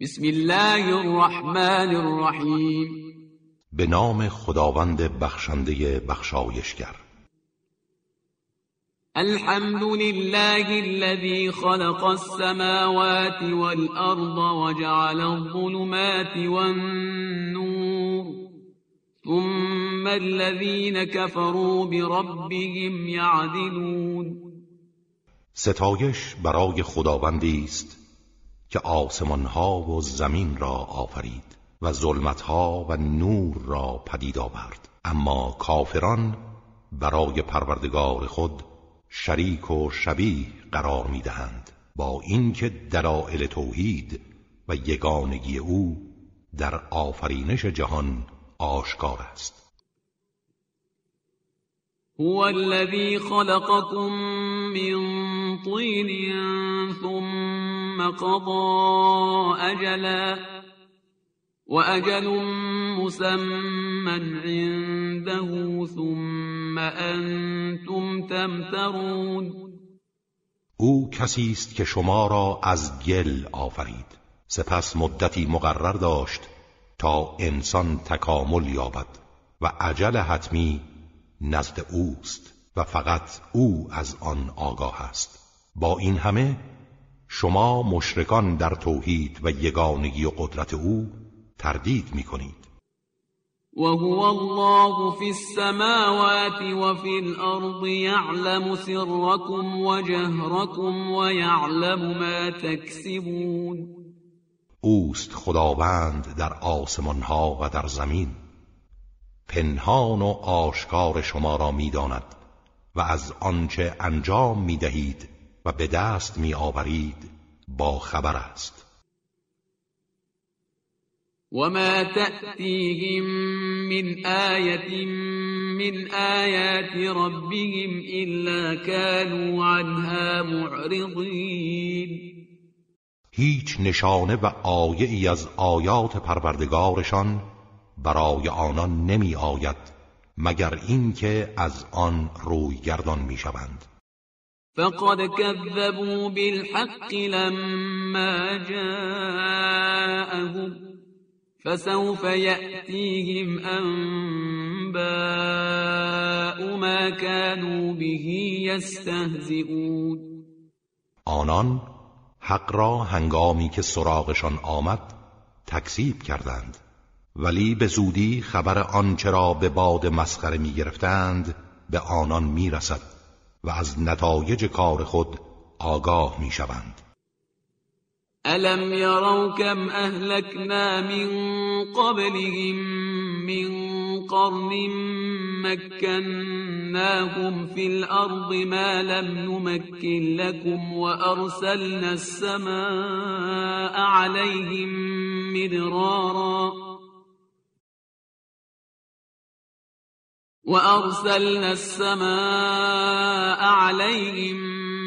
بسم الله الرحمن الرحیم. به نام خداوند بخشنده بخشایشگر. الحمد لله الذي خلق السماوات والأرض وجعل الظلمات والنور. ثم الذين كفروا بربهم يعدلون. ستایش برای خداوندی است. که آسمان ها و زمین را آفرید و ظلمت ها و نور را پدید آورد. اما کافران برای پروردگار خود شریک و شبیه قرار می‌دهند. با اینکه دلائل توحید و یگانگی او در آفرینش جهان آشکار است. هو الذي خلقكم من طين ثم قضى أجلا وأجل مسمى عنده ثم أنتم تمترون. او کسی است که شما را از گل آفرید. سپس مدتی مقرر داشت تا انسان تکامل یابد و عجل حتمی نزد اوست و فقط او از آن آگاه است. با این همه شما مشرکان در توحید و یگانگی و قدرت او تردید می کنید وهو الله في السماوات وفي الأرض يعلم سركم وجهركم ويعلم ما تكسبون. اوست خداوند در آسمان ها و در زمین. پنهان و آشکار شما را می‌داند و از آنچه انجام می دهید و به دست می آورید با خبر است. وما تأتيهم من آية من آيات ربهم إلا كانوا عنها معرضين. هیچ نشانه و آیه ای از آیات پروردگارشان برای آنان نمی آید مگر اینکه از آن روی گردان می شوند فقد كذبوا بالحق لما جاءهم فسوف يأتيهم أنباء ما كانوا به يستهزئون. آنان حق را هنگامی که سراغشان آمد تکذیب کردند ولی به زودی خبر آنچه را به باد مسخره می گرفتند به آنان می رسد و از نتایج کار خود آگاه می شوند الم يروا كم اهلكنا من قبلهم من قرن مكناهم في الارض ما لم نمكن لكم وارسلنا السماء عليهم مدرارا وأرسلنا السماء عليهم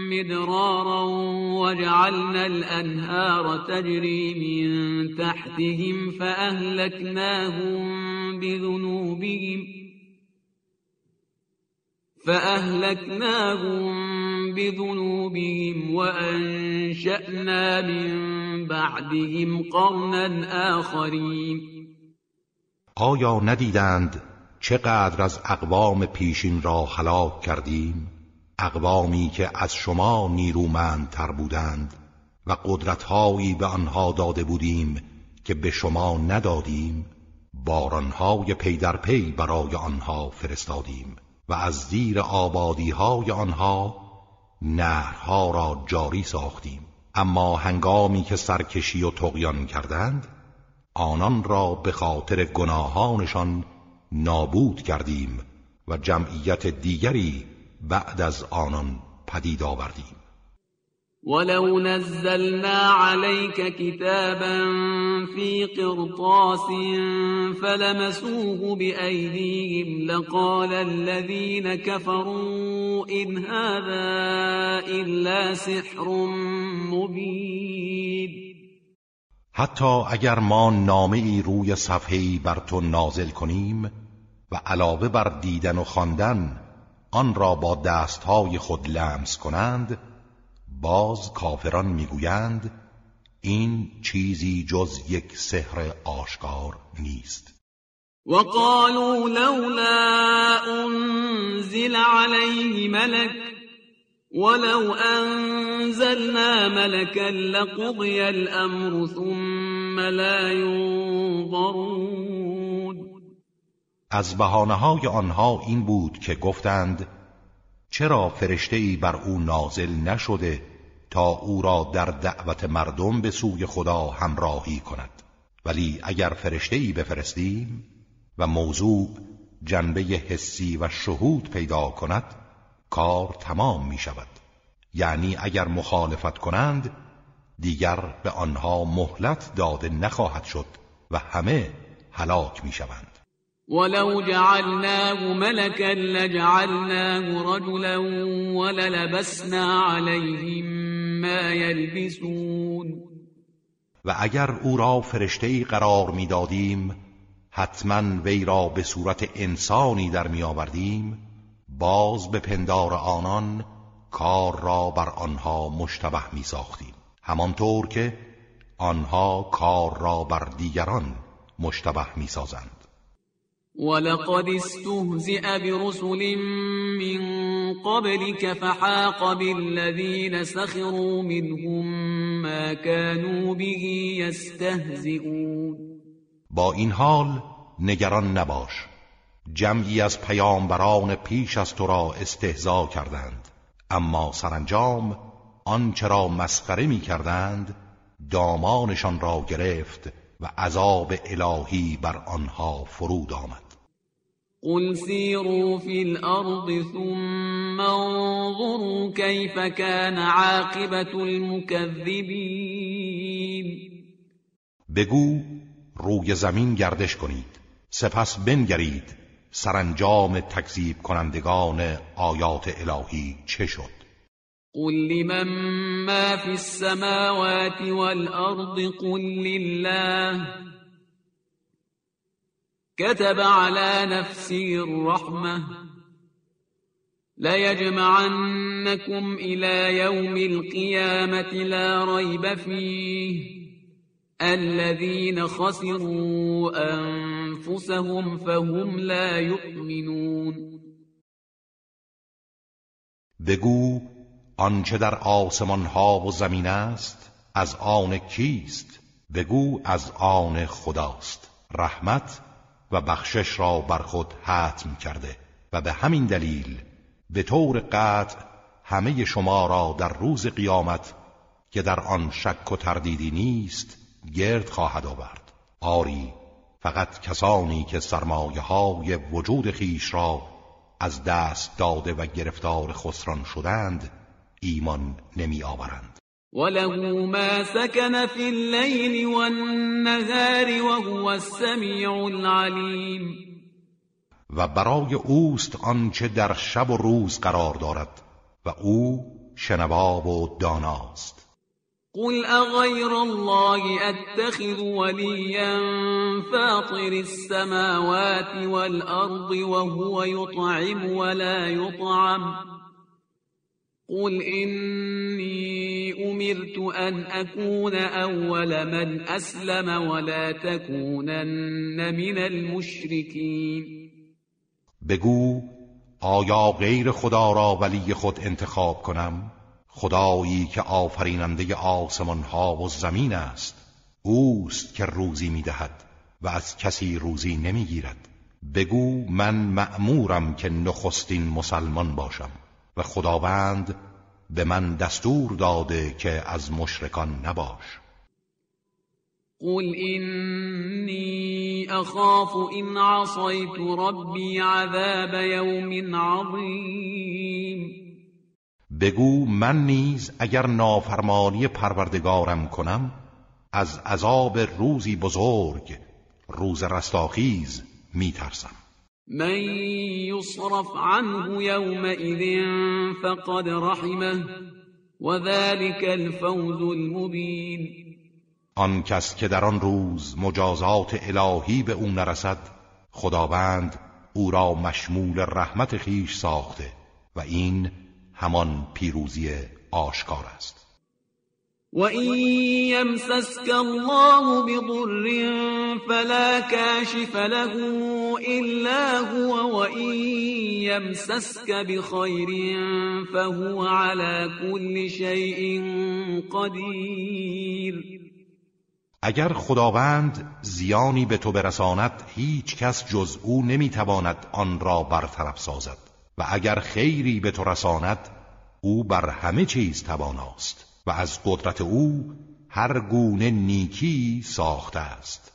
مدرارا وجعلنا الأنهار تجري من تحتهم فأهلكناهم بذنوبهم فأهلكناهم بذنوبهم وأنشأنا من بعدهم قرنا آخرين. آیا ندیدند چقدر از اقوام پیشین را هلاک کردیم؟ اقوامی که از شما نیرومندتر بودند و قدرتهایی به آنها داده بودیم که به شما ندادیم بارانهای پی در پی برای آنها فرستادیم و از زیر آبادیهای آنها نهرها را جاری ساختیم. اما هنگامی که سرکشی و تقیان کردند آنان را به خاطر گناهانشان نابود کردیم و جمعیت دیگری بعد از آنان پدید آوردیم. ولو نزلنا عليك كتابا في قرطاس فلمسوه بأيديهم لقال الذين كفروا إن هذا إلا سحر مبين. حتی اگر ما نامه ای روی صفحه‌ای بر تو نازل کنیم و علاوه بر دیدن و خواندن آن را با دستهای خود لمس کنند باز کافران می‌گویند این چیزی جز یک سحر آشکار نیست. وقالوا لولا انزل عليه ملك ولو انزلنا ملكا لقضي الامر ثم لا ينظرون از بهانه های آنها این بود که گفتند چرا فرشته ای بر او نازل نشده تا او را در دعوت مردم به سوی خدا همراهی کند؟ ولی اگر فرشته ای بفرستیم و موضوع جنبه حسی و شهود پیدا کند کار تمام می شود یعنی اگر مخالفت کنند دیگر به آنها مهلت داده نخواهد شد و همه هلاک می شوند ولو جعلناه ملكا لجعلناه رجلا وللبسنا عليهم ما يلبسون. و اگر او را فرشته قرار می‌دادیم حتما وی را به صورت انسانی در می آوردیم باز به پندار آنان کار را بر آنها مشتبه می ساختیم همانطور که آنها کار را بر دیگران مشتبه می سازند ولقد استهزئ برسل من قبلك فحاق بالذين سخروا منهم ما كانوا به يستهزئون با این حال نگران نباش. جمعی از پیامبران پیش از تو را استهزا کردند. اما سرانجام آنچه را مسخره می کردند دامانشان را گرفت و عذاب الهی بر آنها فرود آمد. قل سیروا فی الارض ثم انظروا كيف كان عاقبت المكذبین بگو روی زمین گردش کنید. سپس بنگرید. سرانجام تکذیب کنندگان آیات الهی چه شد؟ قل لمن ما في السماوات والأرض قل لله. كتب على نفسه الرحمة. ليجمعنكم إلى يوم القيامة لا ريب فيه. الذين خسروا انفسهم فهم لا يؤمنون. بگو آنچه در آسمان ها و زمین است از آن کیست؟ بگو از آن خداست. رحمت و بخشش را بر خود حتم کرده و به همین دلیل به طور قطع همه شما را در روز قیامت که در آن شک و تردیدی نیست گرد خواهد آورد. آری فقط کسانی که سرمایه های وجود خیش را از دست داده و گرفتار خسران شدند ایمان نمی آورند وله ما سكن في الليل والنهار وهو السمیع العلیم و برای اوست آنچه در شب و روز قرار دارد و او شنواب و داناست. قل أغير الله أتخذ وليا فاطر السماوات والأرض وهو يطعم ولا يطعم قل إني أمرت أن أكون أول من أسلم ولا تكونن من المشركين بگو آیا غیر خدا را ولی خود انتخاب کنم؟ خدایی که آفریننده آسمان ها و زمین است. اوست که روزی می‌دهد و از کسی روزی نمی‌گیرد. بگو من مأمورم که نخستین مسلمان باشم و خداوند به من دستور داده که از مشرکان نباش. قل إني أخاف إن عصيت ربي عذاب يوم عظيم. بگو من نیز اگر نافرمانی پروردگارم کنم از عذاب روزی بزرگ روز رستاخیز میترسم. من یصرف عنه یومئذ فقد رحمه وذلك الفوز المبین. آن کس که در آن روز مجازات الهی به او نرسد خداوند او را مشمول رحمت خیش ساخته و این همان پیروزی آشکار است. وإن يمسسك الله بضر فلا كاشف له إلا هو وإن يمسسك بخير فهو على كل شيء قدير. اگر خداوند زیانی به تو برساند هیچ کس جز او نمی‌تواند آن را برطرف سازد. و اگر خیری به تو رساند او بر همه چیز تواناست و از قدرت او هر گونه نیکی ساخته است.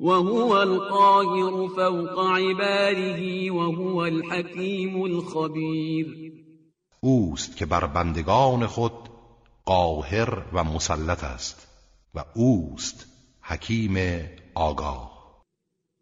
و هو القاهر فوق عباده و هو الحکیم الخبیر. اوست که بر بندگان خود قاهر و مسلط است و اوست حکیم آگاه.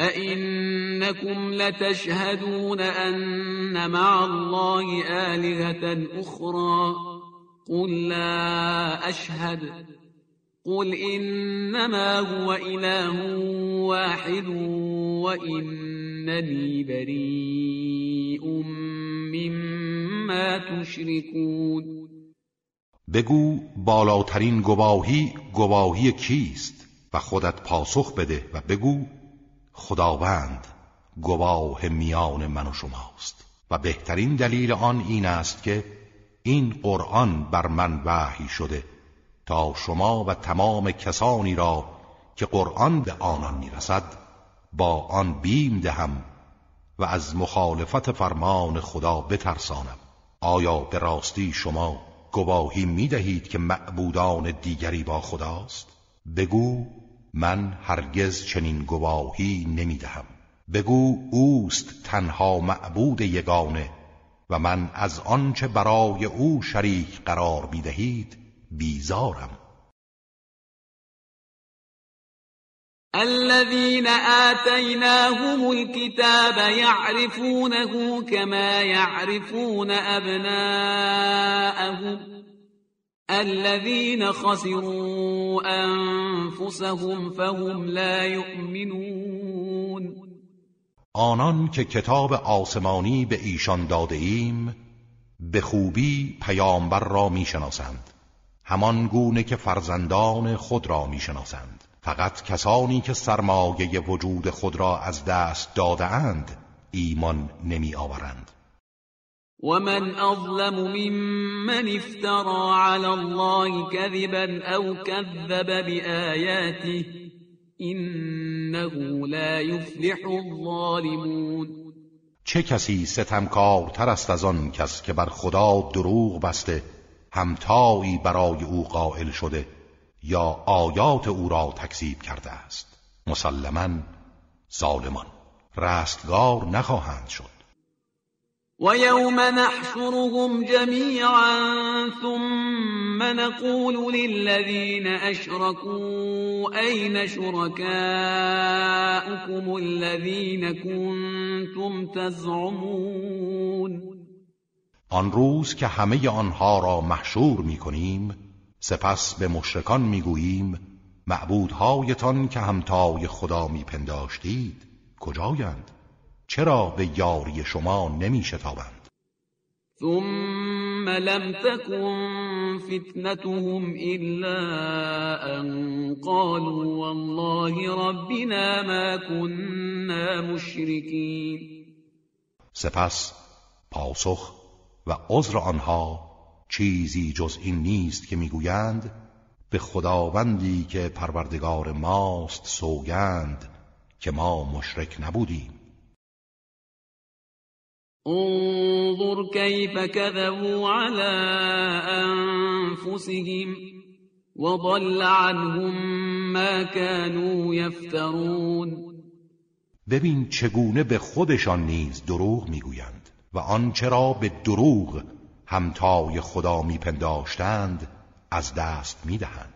أئنكم لتشهدون أن مع الله آلهة أخرى؟ قل لا أشهد. قل انما هو اله واحد وانني بريء مما تشركون. بگو بالاترین گواهی گواهی کیست و خودت پاسخ بده و بگو خداوند گواه میان من و شماست و بهترین دلیل آن این است که این قرآن بر من وحی شده تا شما و تمام کسانی را که قرآن به آنان می‌رسد با آن بیم دهم و از مخالفت فرمان خدا بترسانم آیا به راستی شما گواهی می دهید که معبودان دیگری با خداست؟ بگو من هرگز چنین گواهی نمی دهم بگو اوست تنها معبود یگانه و من از آنچه برای او شریک قرار می دهید بیزارم. الذين آتيناهم الكتاب يعرفونه كما يعرفون أبناءهم. الذين خسروا أنفسهم فهم لا يؤمنون. آنان که کتاب آسمانی به ایشان داده ایم به خوبی پیامبر را می‌شناسند. همان گونه که فرزندان خود را می‌شناسند. فقط کسانی که سرمایه وجود خود را از دست دادهاند ایمان نمی آورند ومن اظلم ممن افترى على الله كذبا او كذب بآياته انه لا يفلح الظالمون. چه کسی ستمکارتر است از آن کس که بر خدا دروغ بسته همتایی برای او قائل شده یا آیات او را تکذیب کرده است؟ مسلما ظالمان رستگار نخواهند شد. و یوم نحشرهم جمیعا ثم نقول للذین اشركوا این شركاؤكم الذین كنتم تزعمون آن روز که همه آنها را محشور می کنیم سپس به مشرکان می گوییم معبودهایتان که همتای خدا می پنداشتید کجایند؟ چرا به یاری شما نمی شتابند؟ ثم لم تكن فتنتهم إلا أن قالوا والله ربنا ما كنا مشركين سپس پاسخ و عذر آنها چیزی جز این نیست که می‌گویند به خداوندی که پروردگار ماست سوگند که ما مشرک نبودیم انظر كيف كذبوا على انفسهم وضل عنهم ما كانوا يفترون. ببین چگونه به خودشان نیز دروغ می‌گویند و آنچه را به دروغ همتای خدا میپنداشتند از دست می‌دهند.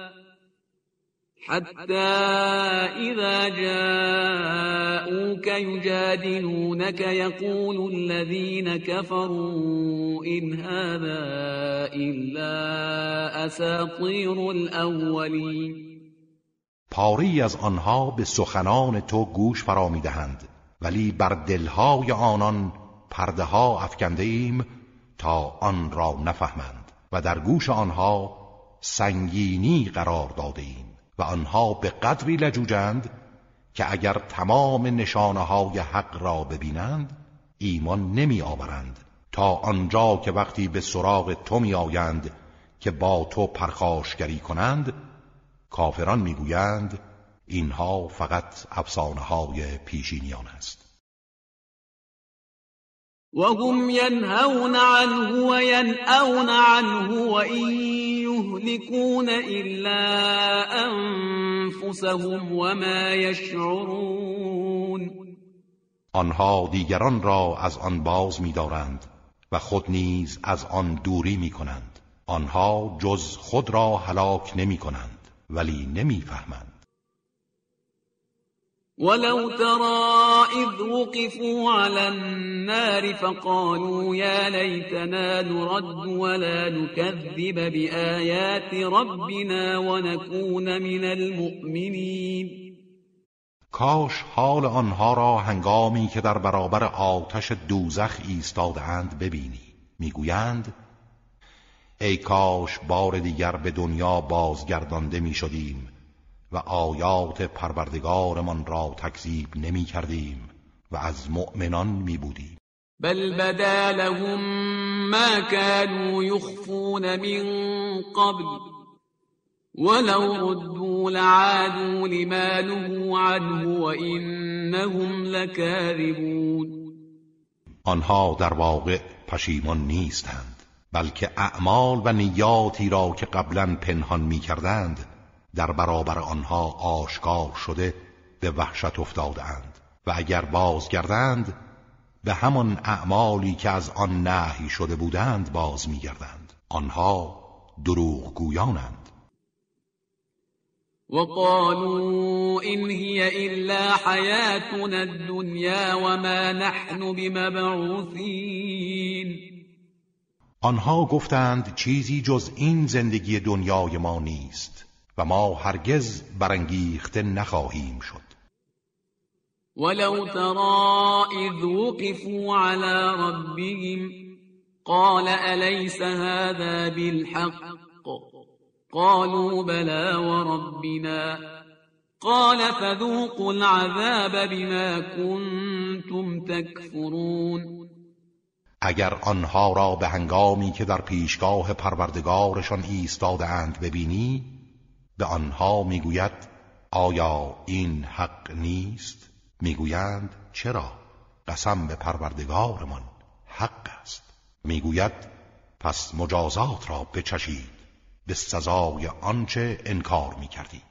حتى إذا جاءوك يجادلونك يقول الذين كفروا إن هذا إلا أساطير الأولين. پاری از آنها به سخنان تو گوش فرا می‌دهند ولی بر دلهای آنان پرده ها افکنده ایم تا آن را نفهمند و در گوش آنها سنگینی قرار داده ایم و آنها به قدری لجوجند که اگر تمام نشانه های حق را ببینند ایمان نمی آورند تا آنجا که وقتی به سراغ تو می آیند که با تو پرخاشگری کنند کافران می‌گویند اینها فقط افسانه های پیشینیان است. وهم ينهون عنه وينأون عنه وإن يهلكون إلا أنفسهم وما يشعرون. آنها دیگران را از آن باز می‌دارند و خود نیز از آن دوری می‌کنند. آنها جز خود را هلاک نمی‌کنند ولی نمی‌فهمند. ولو ترى إذ وقفوا على النار فقالوا يا ليتنا نرد ولا نكذب بآيات ربنا ونكون من المؤمنين. کاش حال آنها را هنگامی که در برابر آتش دوزخ ایستادهاند ببینی. می‌گویند ای کاش بار دیگر به دنیا بازگردانده می شدیم و آیات پروردگارمان را تکذیب نمی کردیم و از مؤمنان می بودیم. بل بدا لهم ما كانوا يخفون من قبل ولو ردوا لعادوا لما نهوا عنه وإنهم لكاذبون. آنها در واقع پشیمان نیستند بلکه اعمال و نیاتی را که قبلا پنهان می کردند در برابر آنها آشکار شده به وحشت افتادند و اگر بازگردند به همان اعمالی که از آن نهی شده بودند باز میگردند. آنها دروغگویانند. وقالوا إن هي إلا حياتنا الدنيا وما نحن بمبعوثين آنها گفتند چیزی جز این زندگی دنیای ما نیست. و ما هرگز برانگیخته نخواهیم شد. ولو ترى اذ وقفوا على ربهم قال أليس هذا بالحق؟ قالوا بلى وربنا. قال فذوقوا العذاب بما كنتم تكفرون. اگر آنها را به هنگامی که در پیشگاه پروردگارشان ایستاده اند ببینی به آنها می‌گوید آیا این حق نیست؟ می‌گویند چرا؟ قسم به پروردگارمان حق است. می‌گوید پس مجازات را بچشید. به سزای آنچه انکار می‌کردید.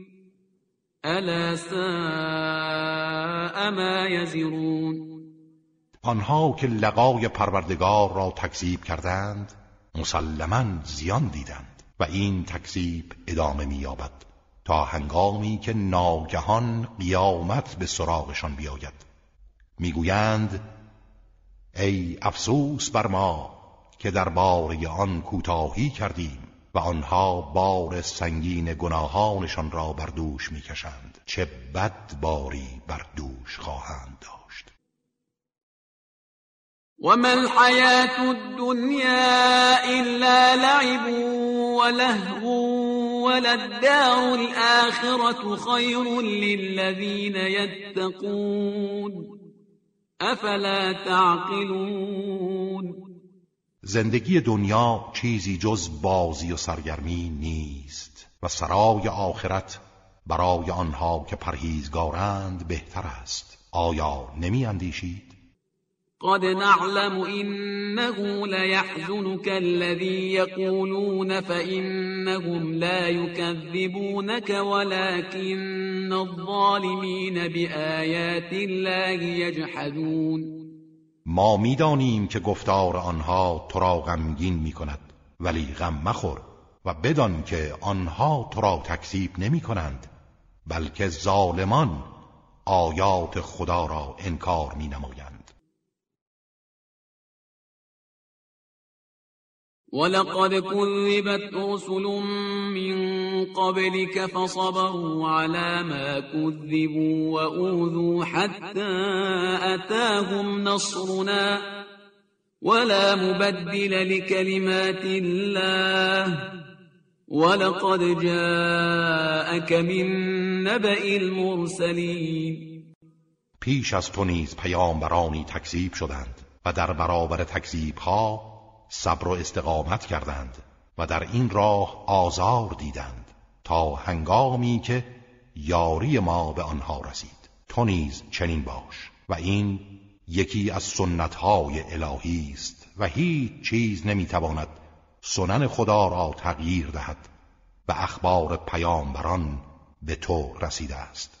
الا ساء ما یزرون آنها که لقای پروردگار را تکذیب کردند مسلما زیان دیدند و این تکذیب ادامه مییابد تا هنگامی که ناگهان قیامت به سراغشان بیاید. می‌گویند ای افسوس بر ما که در باره آن کوتاهی کردیم. و آنها بار سنگین گناهانشان را بر دوش می‌کشند. چه بد باری بر دوش خواهند داشت. وما الحياة الدنيا إلا لعب ولهو وللدار الآخرة خير للذين يتقون افلا تعقلون؟ زندگی دنیا چیزی جز بازی و سرگرمی نیست و سرای آخرت برای آنها که پرهیزگارند بهتر است آیا نمی اندیشید؟ قد نعلم إنه ليحزنك الذي يقولون فإنهم لا يكذبونك ولكن الظالمين بآيات الله يجحدون ما می‌دانیم که گفتار آنها تو را غمگین می کند ولی غم مخور و بدان که آنها تو را تکذیب نمی کنند بلکه ظالمان آیات خدا را انکار می نمایند ولقد كذبت رسل من قبلك فصبروا على ما كذبوا وأوذوا حتى أتاهم نصرنا ولا مبدل لكلمات الله ولقد جاءك من نبأ المرسلين پیش از تو نیز پیامبرانی تکذیب شدند و در برابر تکذیب ها صبر و استقامت کردند و در این راه آزار دیدند تا هنگامی که یاری ما به آنها رسید. تو نیز چنین باش و این یکی از سنتهای الهی است و هیچ چیز نمی‌تواند سنن خدا را تغییر دهد و اخبار پیامبران به تو رسیده است.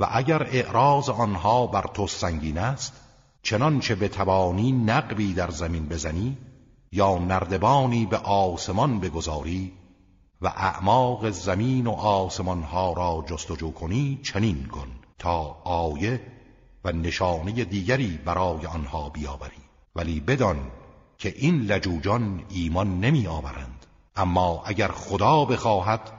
و اگر اعراض آنها بر تو سنگین است چنانچه به توانی نقبی در زمین بزنی یا نردبانی به آسمان بگذاری و اعماق زمین و آسمانها را جستجو کنی چنین کن تا آیه و نشانه دیگری برای آنها بیاوری. ولی بدان که این لجوجان ایمان نمی آورند. اما اگر خدا بخواهد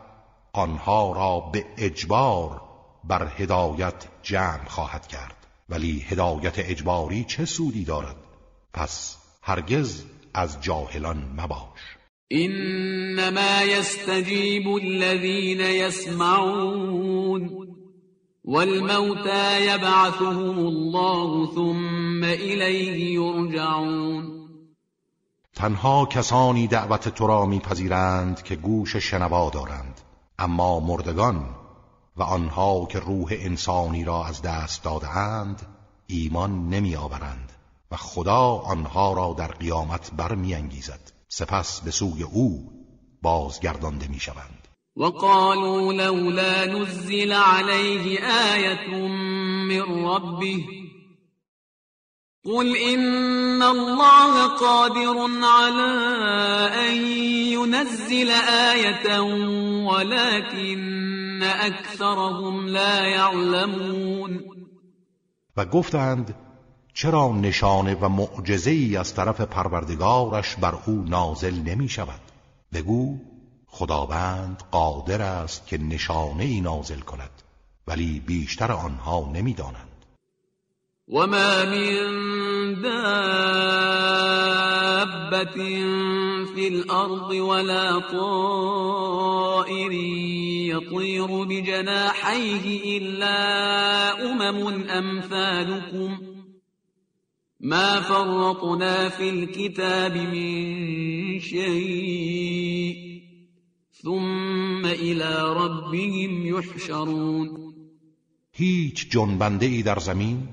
آنها را به اجبار بر هدایت جمع خواهد کرد. ولی هدایت اجباری چه سودی دارد؟ پس هرگز از جاهلان مباش. انما يستجيب الذين يسمعون والموتى يبعثهم الله ثم إليه يرجعون تنها کسانی دعوت تو را میپذیرند که گوش شنوا دارند. اما مردگان و آنها که روح انسانی را از دست دادهاند ایمان نمی آورند و خدا آنها را در قیامت برمیانگیزد. سپس به سوی او بازگردانده می شوند وقالوا لولا نزل عليه آية من ربه. قل إن الله قادر على أن ينزل آية ولكن أكثرهم لا يعلمون و گفتند چرا نشانه و معجزه ای از طرف پروردگارش بر او نازل نمی شود؟ بگو خداوند قادر است که نشانه ای نازل کند ولی بیشتر آنها نمی‌دانند وما من دابة في الأرض ولا طائر يطير بجناحيه إلا أمم أمثالكم. ما فرطنا في الكتاب من شيء. ثم إلى ربهم يحشرون. هیچ جنبنده ای در زمین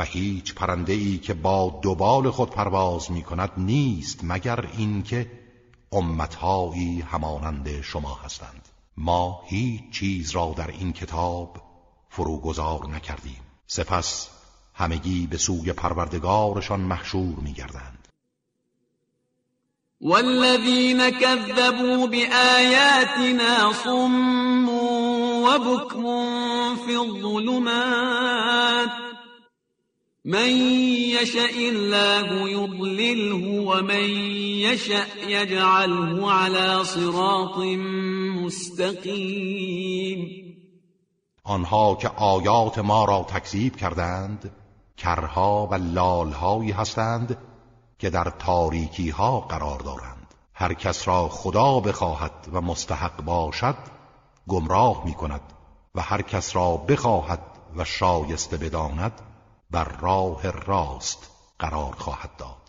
و هیچ پرنده ای که با دوبال خود پرواز می کند نیست مگر اینکه امتهایی همانند شما هستند. ما هیچ چیز را در این کتاب فروگذار نکردیم. سپس همگی به سوی پروردگارشان محشور میگردند. والذین كذبوا بآیاتنا صم وبكم في الظلمات من يشاء الله يضلله ومن يشاء يجعله على صراط مستقیم آنها که آیات ما را تکذیب کردند کرها و لالهایی هستند که در تاریکی ها قرار دارند. هر کس را خدا بخواهد و مستحق باشد گمراه می کند و هر کس را بخواهد و شایسته بداند بر راه راست قرار خواهد داد.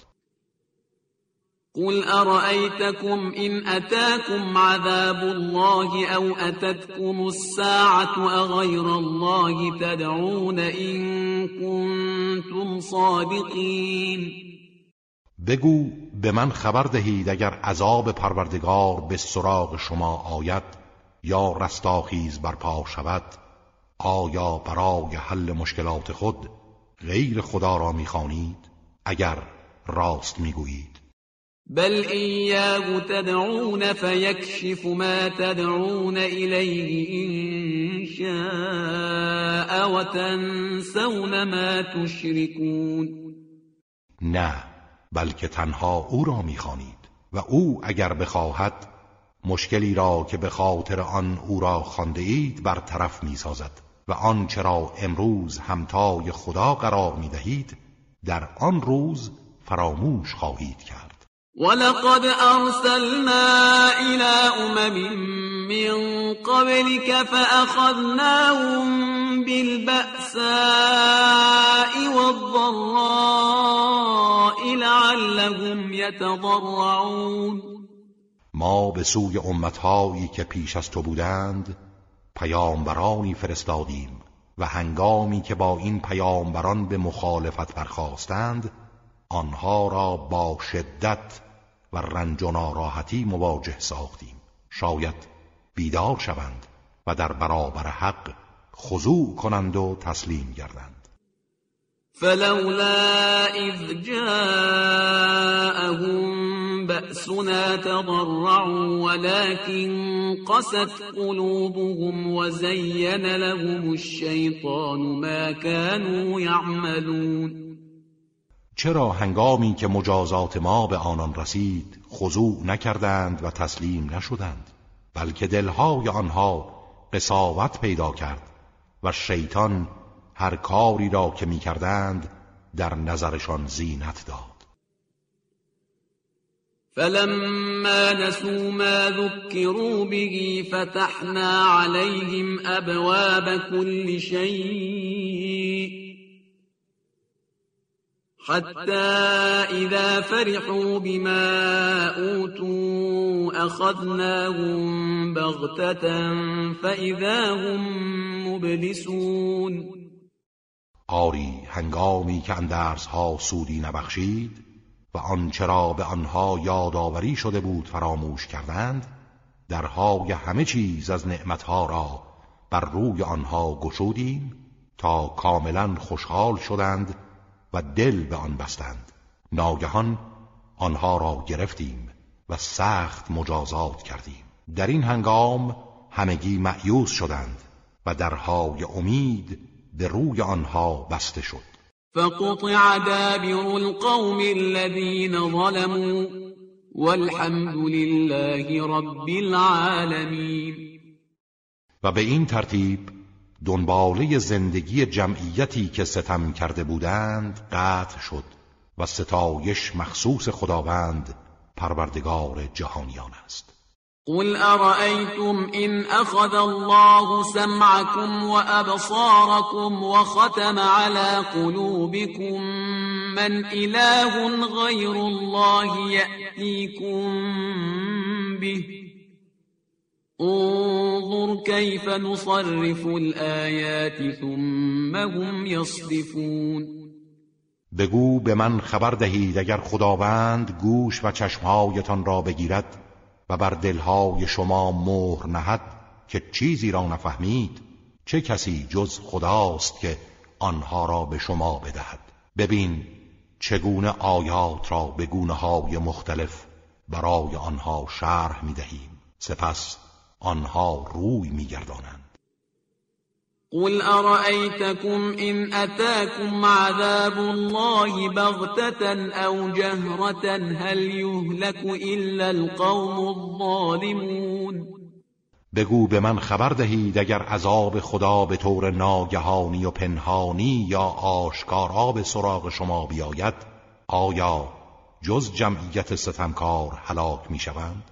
قل أرأيتكم إن أتاكم عذاب الله أو أتتكم الساعة أغير الله تدعون إن كنتم صادقين؟ بگو به من خبر دهید اگر عذاب پروردگار به سراغ شما آید یا رستاخیز برپا شود آیا برای حل مشکلات خود غیر خدا را می‌خوانید اگر راست می‌گویید. بل إياه تدعون فيكشف ما تدعون إليه إن شاء وتنسون ما تشركون. نه بلکه تنها او را می‌خوانید و او اگر بخواهد مشکلی را که به خاطر آن او را خانده اید برطرف می‌سازد. و آنچه را امروز همتای خدا قرار می‌دهید در آن روز فراموش خواهید کرد. ولقد أرسلنا إلى أمم من قبلك فأخذناهم بالبأساء والضراء لعلهم يتضرعون. ما به سوی امتهایی که پیش از تو بودند پیامبرانی فرستادیم و هنگامی که با این پیامبران به مخالفت برخواستند آنها را با شدت و رنج و ناراحتی مواجه ساختیم. شاید بیدار شوند و در برابر حق خضوع کنند و تسلیم گردند. فلولا اذ جاءهم بأسنا تضرعوا ولكن قست قلوبهم وزين لهم الشيطان ما كانوا يعملون. چرا هنگامی که مجازات ما به آنان رسید خضوع نکردند و تسلیم نشدند؟ بلکه دلهای آنها قصاوت پیدا کرد و شیطان هر کاری را که می‌کردند در نظرشان زینت داد. فلما نسوا ما ذكروا به فتحنا عليهم أبواب كل شيء حتى إذا فرحوا بما أوتوا أخذناهم بغتة فإذا هم مبلسون آری هنگامی که اندرس ها سودی نبخشید و آنچه را به آنها یادآوری شده بود فراموش کردند درهای همه چیز از نعمتها را بر روی آنها گشودیم تا کاملا خوشحال شدند و دل به آن بستند. ناگهان آنها را گرفتیم و سخت مجازات کردیم. در این هنگام همگی معیوز شدند و درهای امید به روی آنها بسته شد. فقطع دابر القوم الذين ظلموا والحمد لله رب العالمين. و به این ترتیب دنباله زندگی جمعیتی که ستم کرده بودند قطع شد و ستایش مخصوص خداوند پروردگار جهانیان است. قل أرأيتم إن أخذ الله سمعكم وأبصاركم وختم على قلوبكم من إله غير الله يأتيكم به انظر كيف نصرف الآيات ثم هم يصدفون بگو به من خبر دهید اگر خداوند گوش و چشمهایتان را بگیرد. و بر دلهای شما مهر نهد که چیزی را نفهمید چه کسی جز خداست که آنها را به شما بدهد. ببین چگونه آیات را به گونه های مختلف برای آنها شرح می دهیم سپس آنها روی می گردانند قل أرأيتكم إن أتاكم عذاب الله بغتة أو جهرة هل يهلك إلا القوم الظالمون بگو به من خبر دهید اگر عذاب خدا به طور ناگهانی و پنهانی یا آشکارا به سراغ شما بیاید آیا جز جمعیت ستمکار هلاک می شوند؟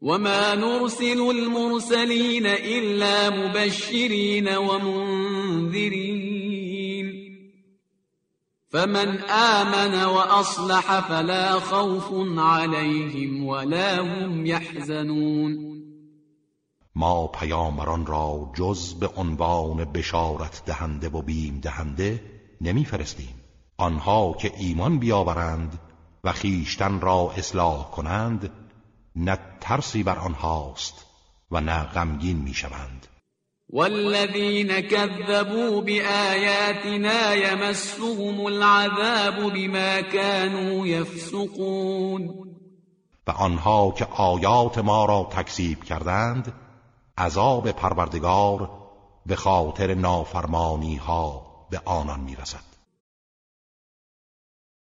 وما نرسل المرسلين إلا مبشرين ومنذرين فمن آمن وأصلح فلا خوف عليهم ولا هم يحزنون ما پیامبران را جز به عنوان بشارت دهنده و بیم دهنده نمیفرستیم. آنها که ایمان بیاورند و خیشتن را اصلاح کنند نه ترسی بر آنهاست و نه غمگین می‌شوند. والذین كذبوا بآیاتنا یمسهم العذاب بما كانوا یفسقون. و آنها که آیات ما را تکذیب کردند عذاب پروردگار به خاطر نافرمانی ها به آنان می‌رسد.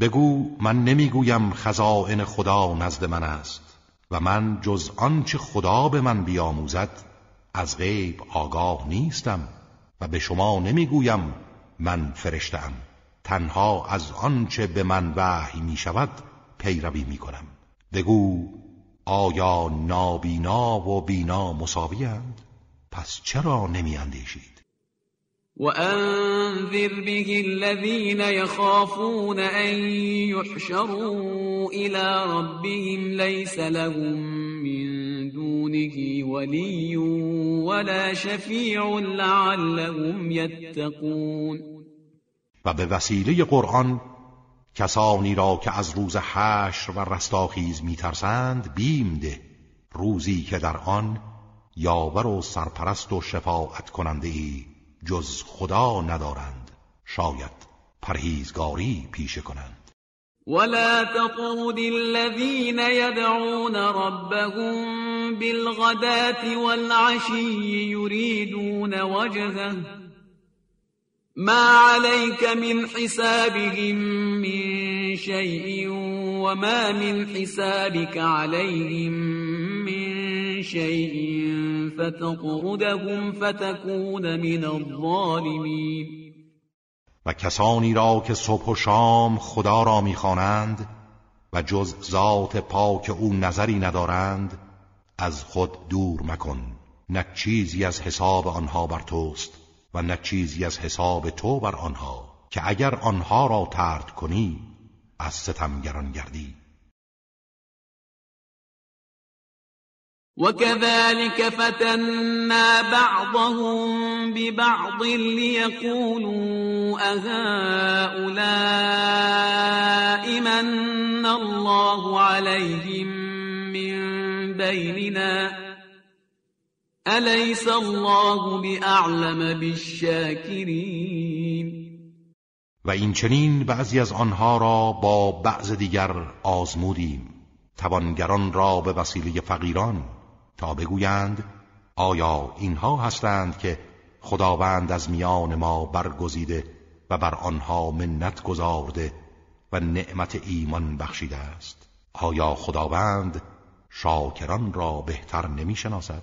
بگو من نمی‌گویم خزائن خدا نزد من است و من جز آنچه خدا به من بیاموزد از غیب آگاه نیستم و به شما نمی‌گویم من فرشتم تنها از آنچه به من وحی می شود پیروی می کنم بگو آیا نابینا و بینا مساوی پس چرا نمی اندیشید وأنذر به الذين يخافون أن يحشروا إلى ربهم ليس لهم من دونه ولي ولا شفيع لعلهم يتقون. و به وسیله قرآن کسانی را که از روز حشر و رستاخیز میترسند بیم ده. روزی که در آن یاور و سرپرست و شفاعت کننده ای جز خدا ندارند. شاید پرهیزگاری پیشه کنند. ولا تطرد الذين يدعون ربهم بالغداة والعشي يريدون وجهه. ما عليك من حسابهم من شيء وما من حسابك عليهم من شيء فتطردهم فتكون من الظالمین و کسانی را که صبح و شام خدا را می‌خوانند و جز ذات پاک او نظری ندارند از خود دور مکن. نه چیزی از حساب آنها بر توست و نه چیزی از حساب تو بر آنها که اگر آنها را ترد کنی از ستمگران گردی. وكذلك فتنا بعضهم ببعض ليقولوا أهؤلاء من الله عليهم من بيننا؟ أليس الله بأعلم بالشاكرين؟ و این چنین بعضی از آنها را با بعض دیگر آزمودیم. توانگران را به وسیله فقیران تا بگویند آیا اینها هستند که خداوند از میان ما برگزیده و بر آنها منت گذارده و نعمت ایمان بخشیده است؟ آیا خداوند شاکران را بهتر نمی شناسد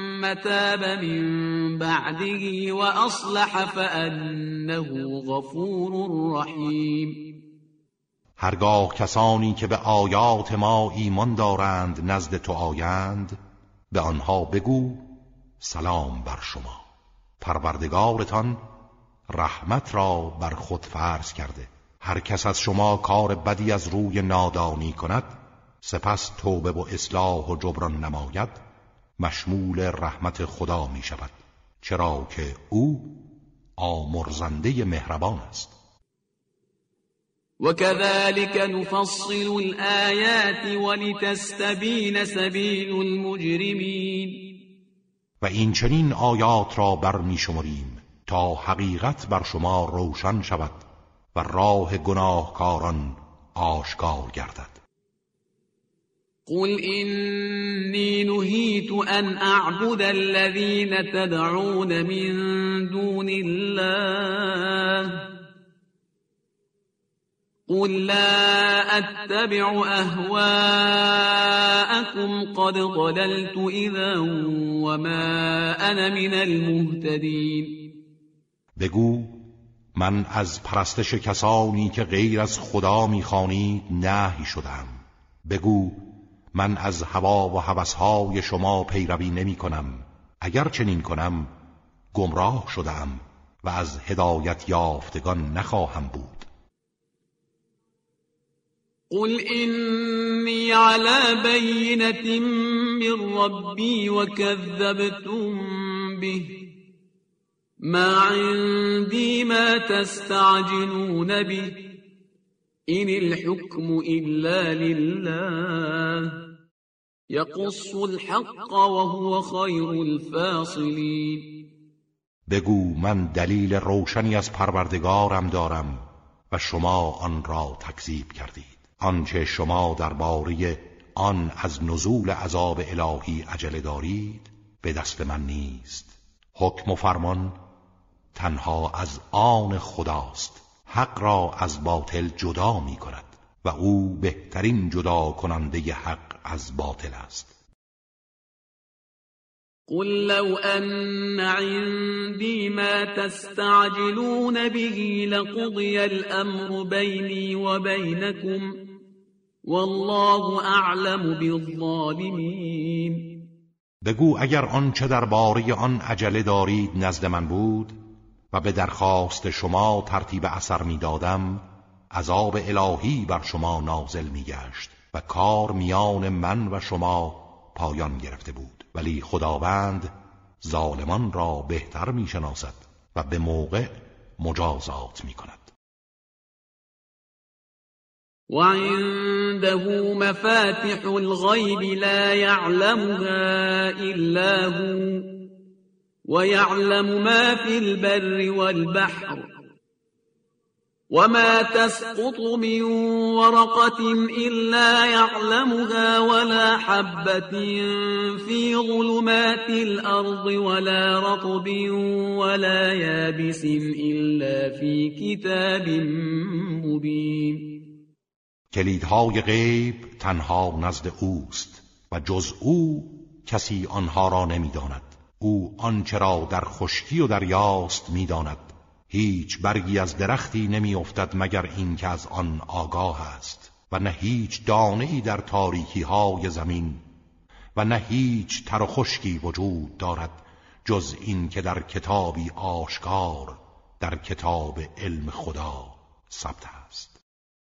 تاب من بعده وأصلح فأنه غفور رحیم هرگاه کسانی که به آیات ما ایمان دارند نزد تو آیند به آنها بگو سلام بر شما. پروردگارتان رحمت را بر خود فرض کرده. هر کس از شما کار بدی از روی نادانی کند سپس توبه و اصلاح و جبران نماید. مشمول رحمت خدا می شود چرا که او آمرزنده مهربان است. وكذلك نفصل الآيات ولتستبين سبيل المجرمين و این چنین آیات را بر می شمریم تا حقیقت بر شما روشن شود و راه گناهکاران آشکار گردد. قل إني نهيت أن أعبد الذين تدعون من دون الله قل لا اتبع اهواءكم قد ضللت اذا وما انا من المهتدین بگو من از پرستش کسانی که غیر از خدا می‌خوانید نهی شدم. بگو من از هوا و هوسهای شما پیروی نمی کنم اگر چنین کنم گمراه شدم و از هدایت یافتگان نخواهم بود. قل إني على بينة من ربي وكذبتم به. ما عندي ما تستعجلون به. إن الحكم إلا لله يقص الحق وهو خير الفاصلين بگو من دلیل روشنی از پروردگارم دارم و شما آن را تکذیب کردید. آنچه شما درباره آن از نزول عذاب الهی عجله دارید به دست من نیست. حکم و فرمان تنها از آن خداست. حق را از باطل جدا می کند و او بهترین جدا کننده حق از باطل است. قل لو أن عندي ما تستعجلون به لقضي الأمر بيني وبينكم والله اعلم بالظالمین بگو اگر آنچه درباره آن عجله دارید نزد من بود؟ و به درخواست شما ترتیب اثر می‌دادم عذاب الهی بر شما نازل میگشت و کار میان من و شما پایان گرفته بود. ولی خداوند ظالمان را بهتر می‌شناسد و به موقع مجازات می‌کند. وعنده مفاتح الغيب لا يعلمها إلا هو. ويعلم ما في البر والبحر وما تسقط من ورقة إلا يعلمها ولا حبة في ظلمات الأرض ولا رطب ولا يابس إلا في كتاب مبين. کلیدهای غیب تنها نزد اوست و جز او کسی آنها را نمی‌داند. او آنچه را در خشکی و دریاست می‌داند. هیچ برگی از درختی نمیافتد مگر اینکه از آن آگاه است. و نه هیچ دانه ای در تاریکی های زمین. و نه هیچ تر و خشکی وجود دارد جز این که در کتابی آشکار در کتاب علم خدا ثبت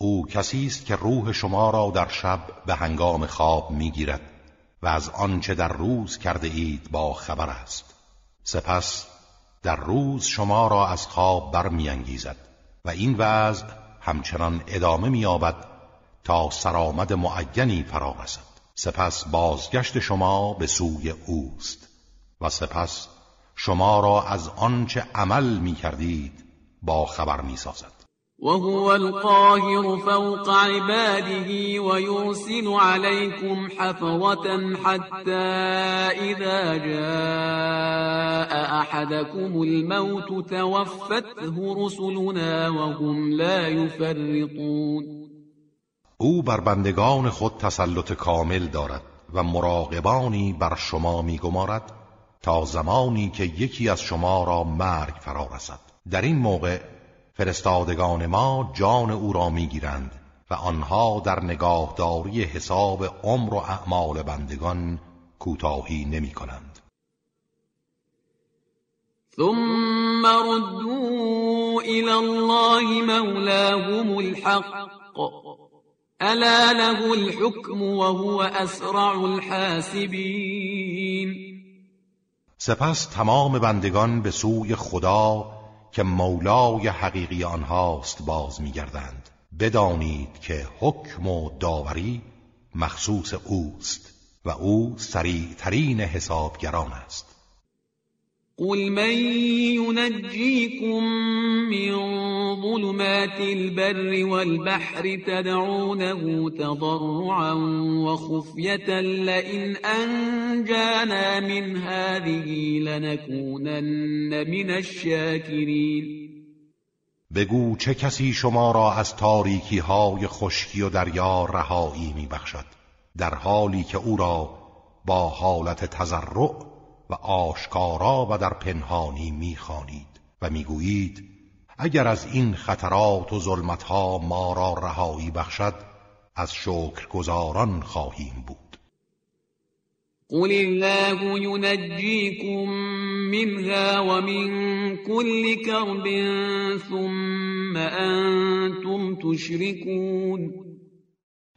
او کسی است که روح شما را در شب به هنگام خواب می‌گیرد و از آنچه در روز کرده اید با خبر است. سپس در روز شما را از خواب برمیانگیزد و این وضع همچنان ادامه مییابد تا سرآمد معینی فرا رسد سپس بازگشت شما به سوی اوست و سپس شما را از آنچه عمل می کردید با خبر می سازد وهو القاهر فوق عباده ويرسل عليكم حفظة حتى إذا جاء أحدكم الموت توفته رسلنا وهم لا يفرطون. او بر بندگان خود تسلط کامل دارد و مراقبانی بر شما میگمارد تا زمانی که یکی از شما را مرگ فرا رسد. در این موقع فرستادگان ما جان او را می‌گیرند و آنها در نگاهداری حساب عمر و اعمال بندگان کوتاهی نمی کنند ثم ردوا الى الله مولاهم الحق. الا له الحكم وهو اسرع الحاسبین سپس تمام بندگان به سوی خدا که مولای حقیقی آنهاست باز میگردند. بدانید که حکم و داوری مخصوص اوست و او سریعترین حسابگران است. قل من ينجيكم من ظلمات البر والبحر تدعونه تضرعا وخفية لئن أنجانا من هذه لنكونن من الشاكرين بگو چه کسی شما را از تاریکی های خشکی و دریا رهایی می بخشد در حالی که او را با حالت تضرع و آشکارا و در پنهانی می‌خوانید و می‌گویید اگر از این خطرات و ظلمتها ما را رهایی بخشد از شکرگزاران خواهیم بود. قل الله ينجيكم منها ومن كل كرب ثم انتم تشركون.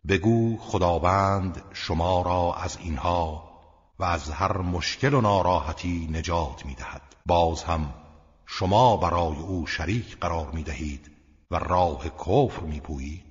بگو خداوند شما را از اینها و از هر مشکل و ناراحتی نجات می دهد باز هم شما برای او شریک قرار می دهید و راه کفر می پویید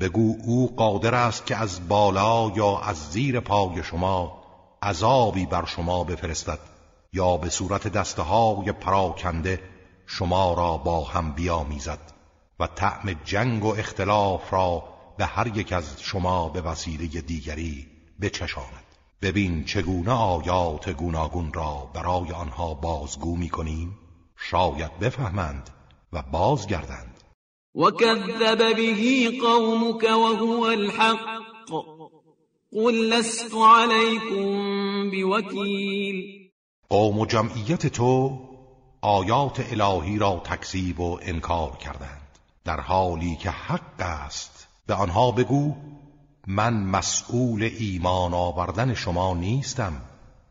بگو او قادر است که از بالا یا از زیر پای شما عذابی بر شما بفرستد یا به صورت دسته های پراکنده شما را با هم بیامیزد و طعم جنگ و اختلاف را به هر یک از شما به وسیله دیگری بچشاند. ببین چگونه آیات گوناگون را برای آنها بازگو می کنیم شاید بفهمند و بازگردند. وكذب به قومك وهو الحق. قل لست عليكم بوكيل. قوم و جمعیت تو آیات الهی را تکذیب و انکار کردند در حالی که حق است به آنها بگو من مسئول ایمان آوردن شما نیستم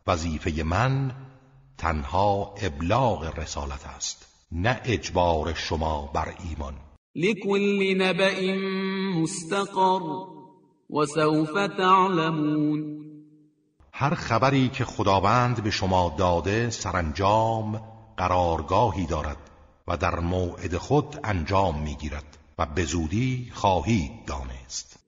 وظیفه من تنها ابلاغ رسالت است نه اجبار شما بر ایمان لكل نبأ مستقر وسوف تعلمون. هر خبری که خداوند به شما داده سرانجام قرارگاهی دارد و در موعد خود انجام می‌گیرد و به زودی خواهید دانست.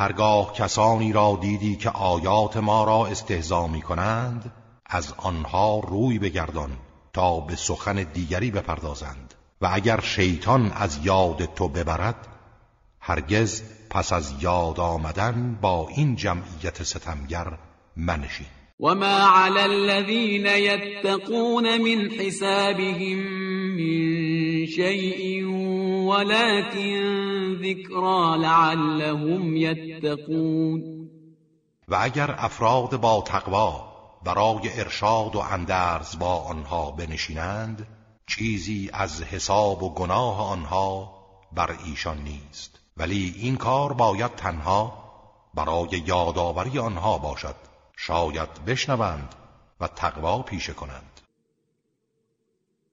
هرگاه کسانی را دیدی که آیات ما را استهزا می کنند از آنها روی بگردان تا به سخن دیگری بپردازند. و اگر شیطان از یاد تو ببرد هرگز پس از یاد آمدن با این جمعیت ستمگر منشین. وما على الذين يتقون من حسابهم من شيء ولكن ذكرى لعلهم يتقون. و اگر افراد با تقوا برای ارشاد و اندرز با آنها بنشینند چیزی از حساب و گناه آنها بر ایشان نیست. ولی این کار باید تنها برای یادآوری آنها باشد. شاید بشنوند و تقوا پیشه کنند.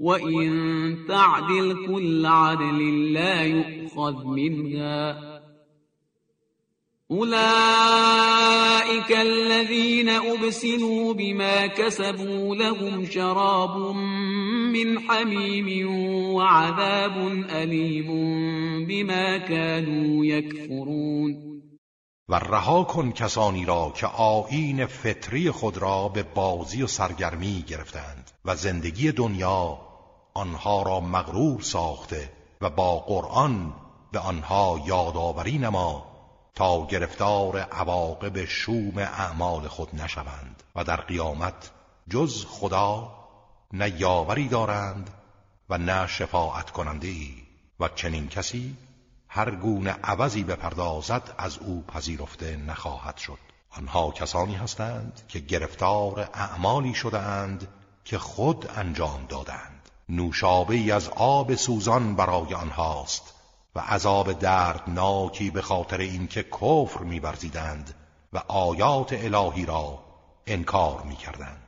وإن تعدل كل عدل لا يؤخذ منها أولئك الذين أبسلوا بما كسبوا لهم شراب من حميم وعذاب أليم بما كانوا يكفرون و رها کن کسانی را که آیین فطری خود را به بازی و سرگرمی گرفتند و زندگی دنیا آنها را مغرور ساخته و با قرآن به آنها یادآوری نما تا گرفتار عواقب شوم اعمال خود نشوند و در قیامت جز خدا نه یاوری دارند و نه شفاعت کننده ای و چنین کسی هر گونه عوضی بپردازد از او پذیرفته نخواهد شد. آنها کسانی هستند که گرفتار اعمالی شدهاند که خود انجام دادند نوشابه از آب سوزان برای آنهاست و عذاب دردناکی به خاطر اینکه کفر می‌ورزیدند و آیات الهی را انکار می‌کردند.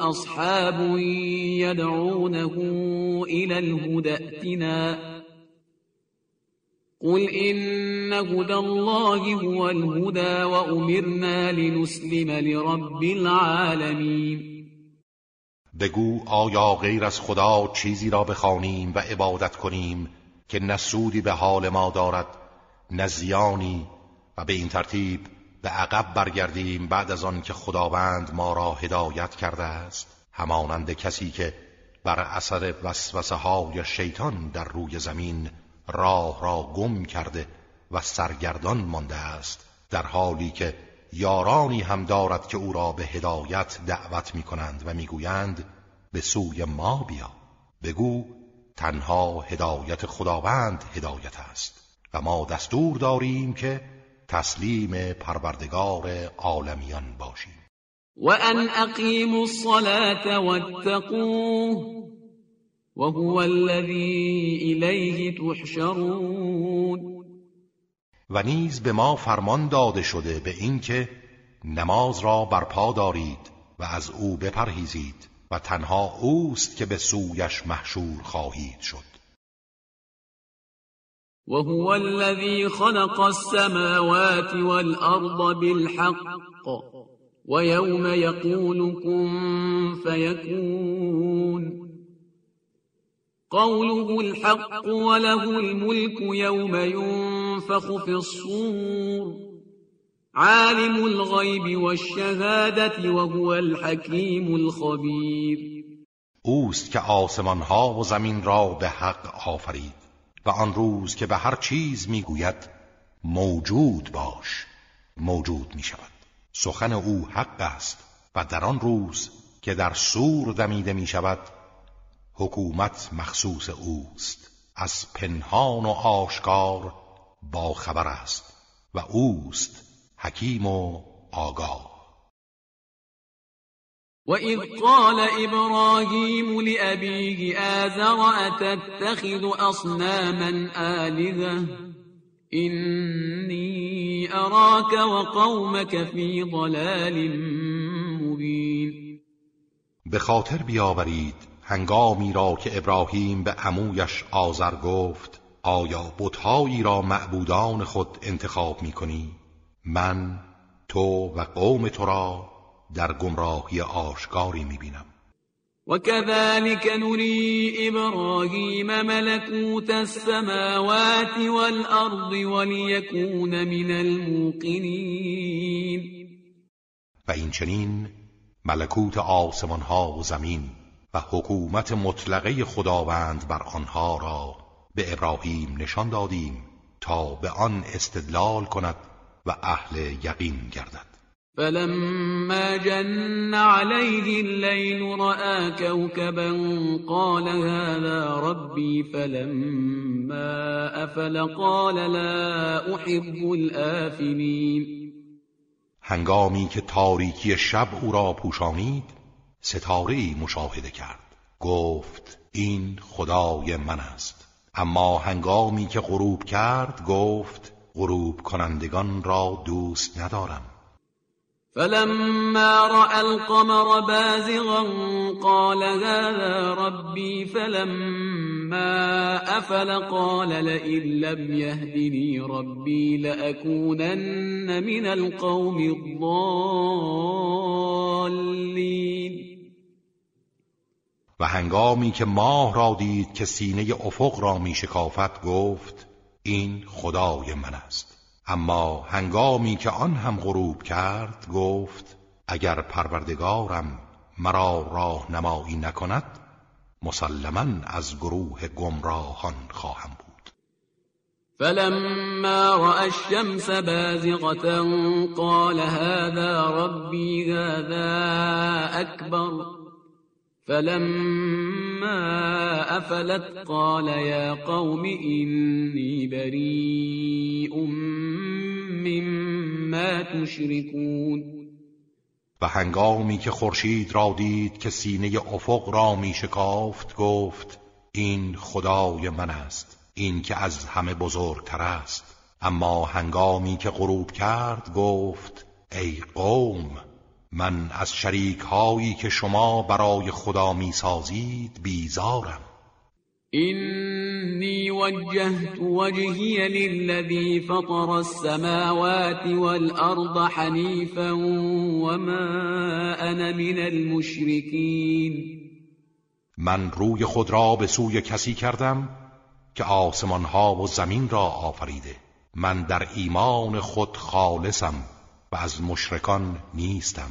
أصحاب يدعونه إلى الهدى ائتنا. قل إن هدى الله هو الهدى وأمرنا لنسلم لرب العالمين. بگو آیا غیر از خدا چیزی را بخوانیم و عبادت کنیم که نسودی به حال ما دارد نزیانی و به این ترتیب به عقب برگردیم بعد از آن که خداوند ما را هدایت کرده است. همانند کسی که بر اثر وسوسه های شیطان در روی زمین راه را گم کرده و سرگردان مانده است در حالی که یارانی هم دارد که او را به هدایت دعوت می کنند و می‌گویند به سوی ما بیا. بگو تنها هدایت خداوند هدایت است و ما دستور داریم که تسلیم پروردگار عالمیان باشیم. و ان اقیموا الصلاة واتقوه وهو الذی الیه تحشرون. و نیز به ما فرمان داده شده به اینکه نماز را برپا دارید و از او بپرهیزید و تنها اوست که به سویش محشور خواهید شد. وهو الذي خلق السماوات والأرض بالحق ويوم يقول كن فيكون. قوله الحق وله الملك يوم ينفخ في الصور. عالم الغيب والشهادة وهو الحكيم الخبير. اوست که آسمان ها و زمین را به حق آفرید. و آن روز که به هر چیز می‌گوید موجود باش موجود می شود سخن او حق است و در آن روز که در سور دمیده می شود حکومت مخصوص اوست. از پنهان و آشکار با خبر است و اوست حکیم و آگاه. وإذ قال إبراهيم لأبيه آذر أتتخذ أصناما آلهة إني أراك وقومك في ضلال مبين به خاطر بیاورید هنگامی را که ابراهیم به عمویش آذر گفت آیا بتهایی را معبودان خود انتخاب می کنی؟ من تو و قوم تو را در گمراهی آشکاری می‌بینم. وكذلك نري إبراهيم ملكوت السماوات والأرض وليكون من الموقنين. و این چنین ملکوت آسمان ها و زمین و حکومت مطلقه خداوند بر آنها را به ابراهیم نشان دادیم تا به آن استدلال کند و اهل یقین گردد. فلما جن عليه الليل رأى كوكبا قال هذا ربي فلما أفل قال لا أحب الآفلين هنگامی که تاریکی شب او را پوشانید ستاره مشاهده کرد. گفت این خدای من است. اما هنگامی که غروب کرد گفت غروب کنندگان را دوست ندارم. فلما رأى القمر بازغا قال هذا ربي فلما أفل قال لئن لم يهدني ربي لأكونن من القوم الضالين. و هنگامی که ماه را دید که سینه افق را می شکافت گفت این خدای من است. اما هنگامی که آن هم غروب کرد گفت اگر پروردگارم مرا راه نمایی نکند مسلما از گروه گمراهان خواهم بود. فلما رأى الشمس بازغة قال هذا ربي هذا أكبر. فلما أفلت قال يا قوم إني بريء مما تشركون. و هنگامی که خورشید را دید که سینه افق را می شکافت گفت این خدای من است این که از همه بزرگتر است. اما هنگامی که غروب کرد گفت ای قوم من از شریک هایی که شما برای خدا می سازید بیزارم. اینی وجهت وجهی للذی فطر السماوات والارض حنیفا وما انا من المشرکین. من روی خود را به سوی کسی کردم که آسمان ها و زمین را آفریده. من در ایمان خود خالصم و از مشرکان نیستم.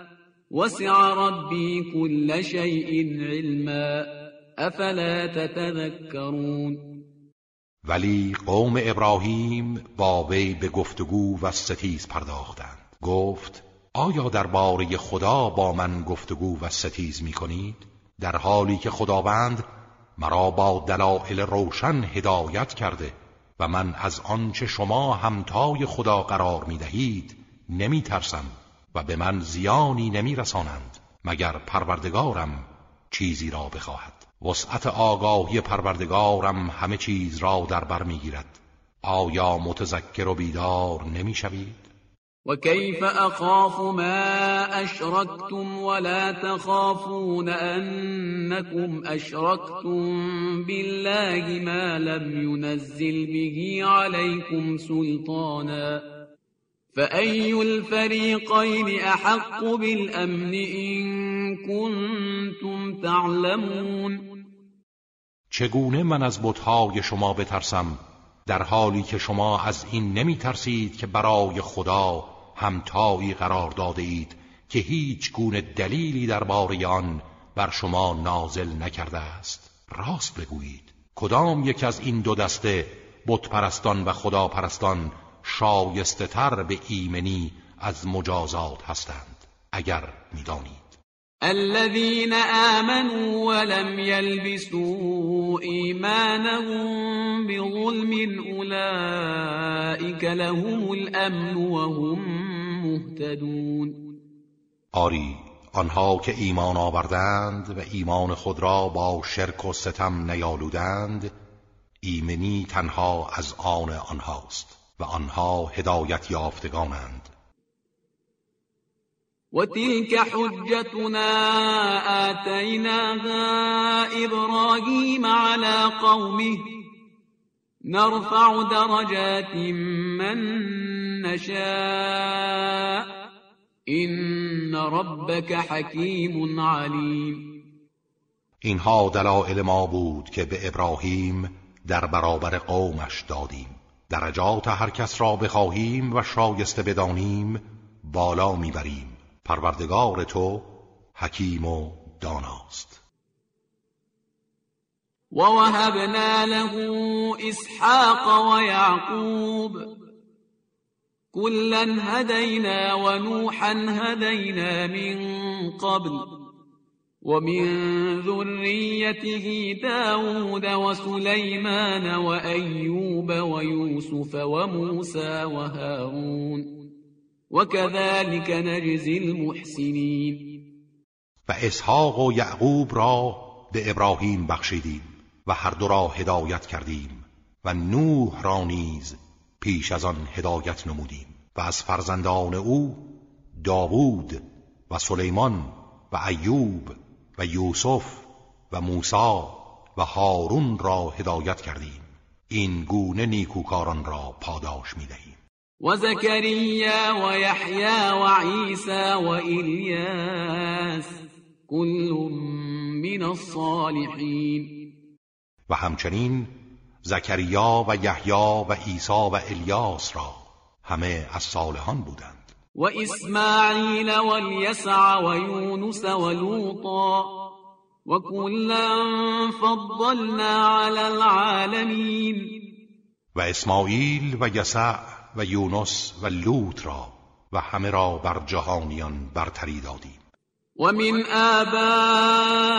وسع ربی كل شيء علما. افلا تتذكرون؟ ولی قوم ابراهیم با وی به گفتگو و ستیز پرداختند. گفت آیا درباره خدا با من گفتگو و ستیز می کنید؟ در حالی که خداوند مرا با دلائل روشن هدایت کرده و من از آنچه شما همتای خدا قرار می دهید نمی ترسم و به من زیانی نمی رسانند مگر پروردگارم چیزی را بخواهد. وسعت آگاهی پروردگارم همه چیز را در بر می‌گیرد. آیا متذکر و بیدار نمی‌شوید؟ وكيف أخاف ما أشركتم ولا تخافون أنكم أشركتم بالله ما لم ينزل به عليكم سلطانا. فأي الفريقين أحق بالأمن إن كنتم تعلمون؟ چگونه من از بتهای شما بترسم در حالی که شما از این نمی ترسید که برای خدا همتایی قرار داده اید که هیچ گونه دلیلی درباره آن بر شما نازل نکرده است؟ راست بگویید. کدام یک از این دو دسته بتپرستان و خداپرستان شایسته تر به ایمنی از مجازات هستند اگر می‌دانید. الذين آمنوا ولم يلبسوا إيمانهم بظلم أولئك لهم الأمن وهم مهتدون. آری آنها که ایمان آوردند و ایمان خود را با شرک و ستم نیالودند ایمنی تنها از آن آنهاست. و آنها هدایت یافتگانند. وتلك حجتنا آتيناها إبراهيم على قومه. نرفع درجات من نشاء. إن ربك حكيم عليم. اینها دلائل ما بود که به ابراهیم در برابر قومش دادیم. درجات هر کس را بخواهیم و شایسته بدانیم بالا می‌بریم. پروردگار تو حکیم و داناست. ووهبنا له اسحاق ويعقوب كلا هدينا ونوحا هدينا من قبل ومن ذريته داود وسليمان وأيوب ويوسف وموسى وهارون وكذلك نجزي المحسنين. و اسحاق و یعقوب را به ابراهیم بخشیدیم و هر دو را هدایت کردیم و نوح را نیز پیش از آن هدایت نمودیم و از فرزندان او داوود و سلیمان و ایوب و یوسف و موسی و هارون را هدایت کردیم. این گونه نیکوکاران را پاداش می‌دهیم. وزكريا ويحيى وعيسى وإلياس كل من الصالحين و همچنین زکریا و یحیی و عیسی و الیاس را همه از صالحان بودند. وإسماعيل واليسع ويونس ولوطا وكلا فضلنا على العالمين. وإسماعيل ويسع ويونس یسع و را و همه را بر جهانیان برتری دادیم. و من آبائهم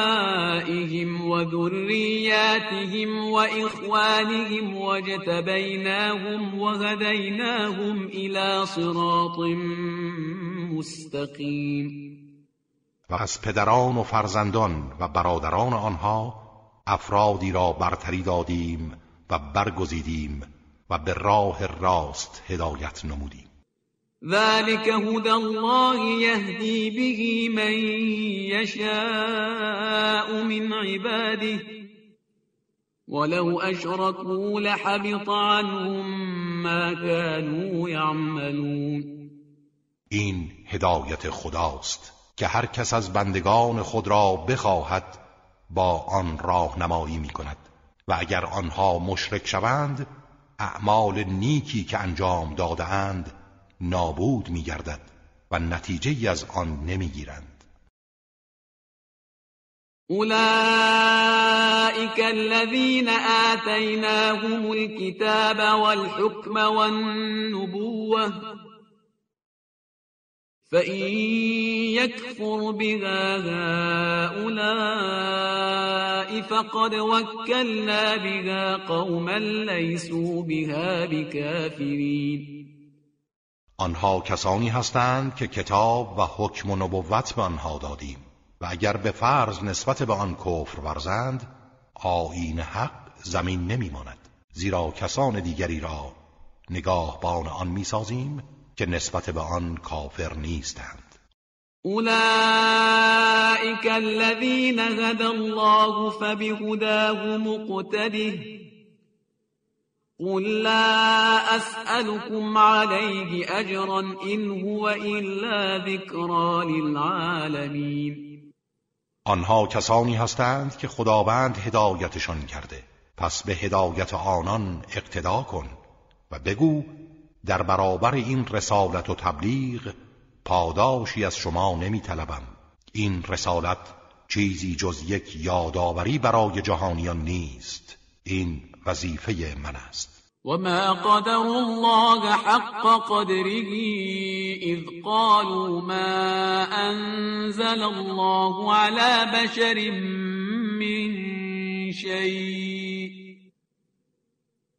و ذریاتهم و اخوانهم و جتبیناهم و هدیناهم الى صراط مستقیم و از پدران و فرزندان و برادران آنها افرادی را برتری دادیم و برگزیدیم و به راه راست هدایت نمودیم. ذلك هدى الله يهدي به من يشاء من عباده. ولو أشركوا لحبط عنهم ما كانوا يعملون. این هدایت خداست که هر کس از بندگان خود را بخواهد با آن راهنمایی می کند و اگر آنها مشرک شوند اعمال نیکی که انجام دادهاند نابود میگردد و نتیجه از آن نمی‌گیرند. اولئك الذين آتيناهم الكتاب والحكم والنبوة. فإن يكفر بها هؤلاء فقد وكلنا بها قوما ليسوا بها بكافرين آنها کسانی هستند که کتاب و حکم و نبوت به آنها دادیم و اگر به فرض نسبت به آن کفر ورزند آیین حق زمین نمیماند. زیرا کسان دیگری را نگاهبان آن می‌سازیم که نسبت به آن کافر نیستند. اولئک الذین هدى الله فبهداه مقتده. قل لا اسألكم عليه اجرا ان هو الا ذكرى للعالمین آنها کسانی هستند که خداوند هدایتشان کرده. پس به هدایت آنان اقتدا کن و بگو در برابر این رسالت و تبلیغ پاداشی از شما نمی طلبم. این رسالت چیزی جز یک یادآوری برای جهانیان نیست. این وظیفه من است. وما قدر الله حق قدره إذ قالوا ما أنزل الله على بشر من شيء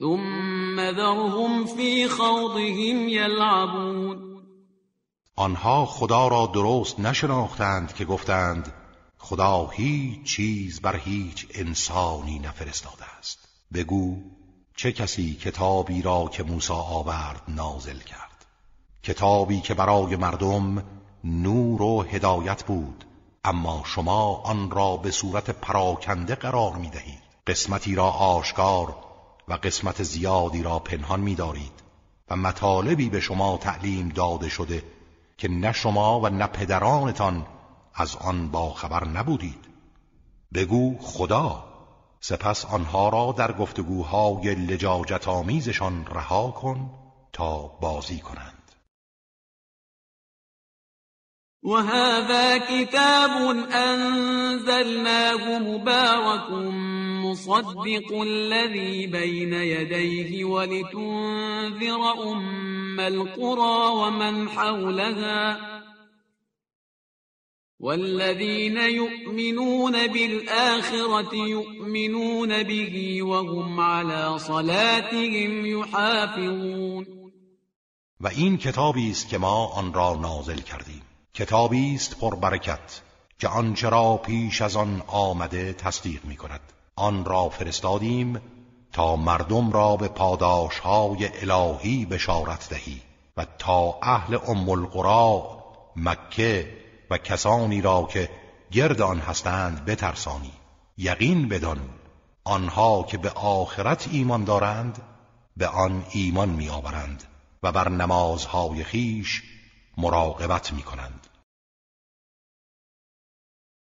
ثم ذرهم في خوضهم يلعبون. آنها خدا را درست نشناختند که گفتند خدا هیچ چیز بر هیچ انسانی نفرستاده است. بگو چه کسی کتابی را که موسی آورد نازل کرد؟ کتابی که برای مردم نور و هدایت بود اما شما آن را به صورت پراکنده قرار می دهید قسمتی را آشکار و قسمت زیادی را پنهان می دارید و مطالبی به شما تعلیم داده شده که نه شما و نه پدرانتان از آن با خبر نبودید. بگو خدا. سپس آنها را در گفتگوهای لجاجت آمیزشان رها کن تا بازی کنند. وهذا كتاب أنزلناه مبارك مصدق الذي بين يديه ولتنذر أم القرى ومن حولها والذين يؤمنون بالآخرة يؤمنون به وهم على صلاتهم يحافظون. و این کتابی است ما آن را نازل کردیم. کتابی است پربرکت که آنچه را پیش از آن آمده تصدیق می کند آن را فرستادیم تا مردم را به پاداشهای الهی بشارت دهی و تا اهل ام القرا مکه و کسانی را که گرد آن هستند بترسانی. یقین بدان آنها که به آخرت ایمان دارند به آن ایمان میآورند و بر نمازهای خیش مراقبت می‌کنند.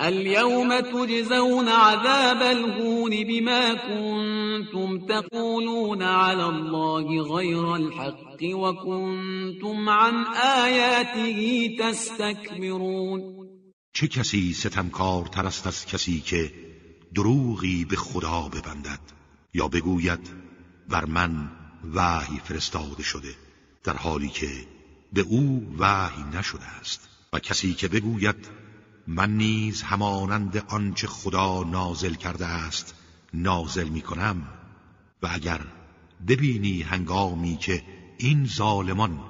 اليوم تجزون عذاب الهون بما كنتم تقولون على الله غير الحق وكنتم عن آياته تستكبرون. چه کسی ستمکار تر است از کسی که دروغی به خدا ببندد یا بگوید بر من وحی فرستاده شده در حالی که به او وحی نشده است و کسی که بگوید من نیز همانند آنچه خدا نازل کرده است نازل می کنم و اگر ببینی هنگامی که این ظالمان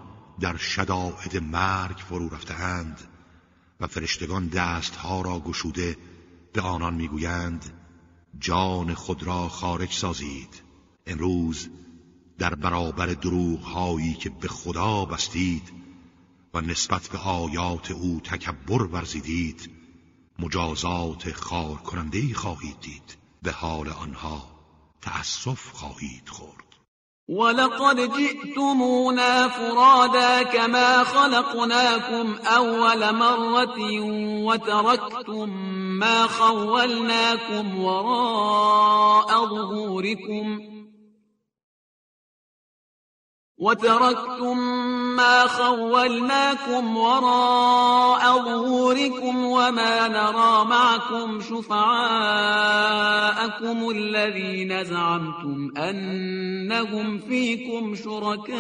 در شدائد مرگ فرو رفتهاند و فرشتگان دستها را گشوده به آنان می‌گویند جان خود را خارج سازید. امروز در برابر دروغ هایی که به خدا بستید و نسبت به آیات او تکبر ورزیدید مجازات خار کننده خواهید دید. به حال آنها تأسف خواهید خورد. ولقد جئتمونا فرادا كما خلقناكم اول مرة وتركتم ما خولناكم وراء ظهوركم. وتركتم ما خولناكم وراء ظهوركم وما نرى معكم شفعاءكم الذين زعمتم أنهم فيكم شركاء.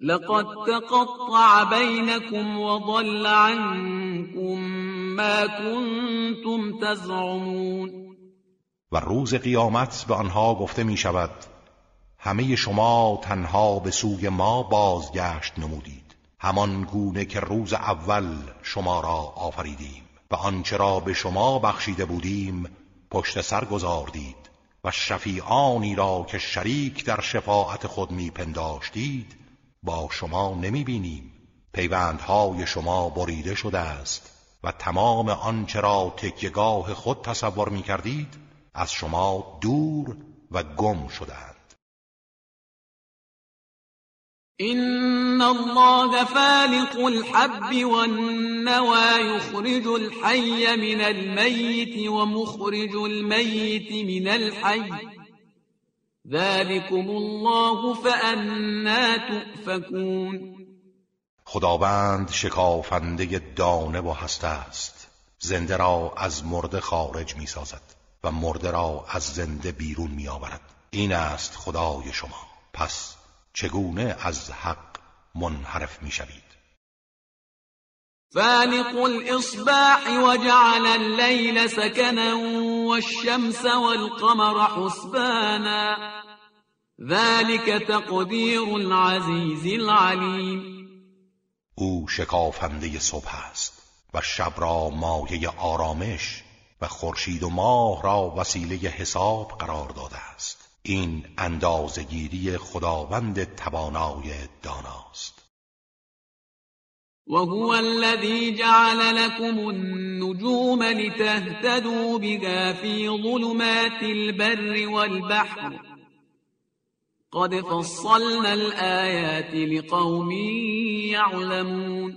لقد تقطع بينكم وضل عنكم ما كنتم تزعمون. و روز قیامت به آنها گفته می شود همه شما تنها به سوی ما بازگشت نمودید. همان گونه که روز اول شما را آفریدیم و آنچه را به شما بخشیده بودیم پشت سر گذاردید و شفیعانی را که شریک در شفاعت خود میپنداشتید با شما نمی بینیم پیوندهای شما بریده شده است و تمام آنچه را تکیگاه خود تصور می کردید از شما دور و گم شدند إن الله فالق الحب والنوى يخرج الحي من الميت ومخرج الميت من الحي. ذلكم الله فأنا تؤفكون. خداوند شکافنده دانه و هسته است زنده را از مرده خارج می سازد و مرده را از زنده بیرون می آورد این است خدای شما. پس چگونه از حق منحرف می شوید فالق الإصباح وجعل الليل سكنا والشمس والقمر حسبانا. ذلك تقدیر العزیز العلیم او شکافنده صبح است و شب را مایه آرامش و خورشید و ماه را وسیله حساب قرار داده است. این اندازگیری خداوند توانای داناست. وهو الذي جعل لكم النجوم لتهتدوا بها في ظلمات البر والبحر. قد فصلنا الآيات لقوم يعلمون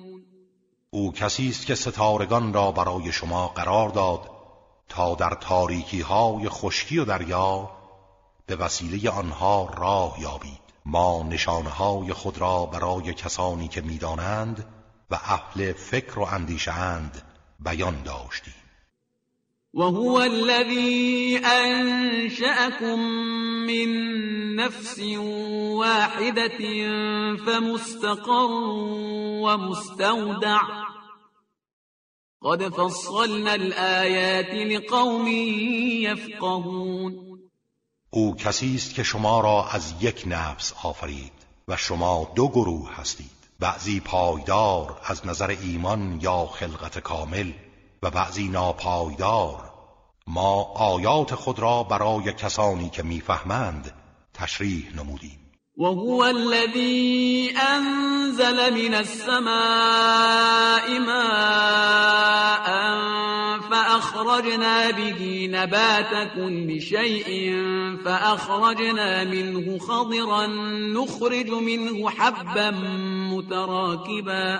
او کسی است که ستارگان را برای شما قرار داد تا در تاریکی های خشکی و دریا به وسیله آنها راه یابید. ما نشانهای خود را برای کسانی که می‌دانند و اهل فکر و اندیشند بیان داشتیم. وهو الذي أنشأكم من نفس واحدة فمستقر ومستودع قد فصلنا الآيات لقوم يفقهون او کسی است که شما را از یک نفس آفرید و شما دو گروه هستید. بعضی پایدار از نظر ایمان یا خلقت کامل و بعضی ناپایدار. ما آیات خود را برای کسانی که می‌فهمند تشریح نمودیم. وهو الذي أنزل من السماء ماء فأخرجنا به نبات كل شيء فأخرجنا منه خضرا نخرج منه حبا متراكبا.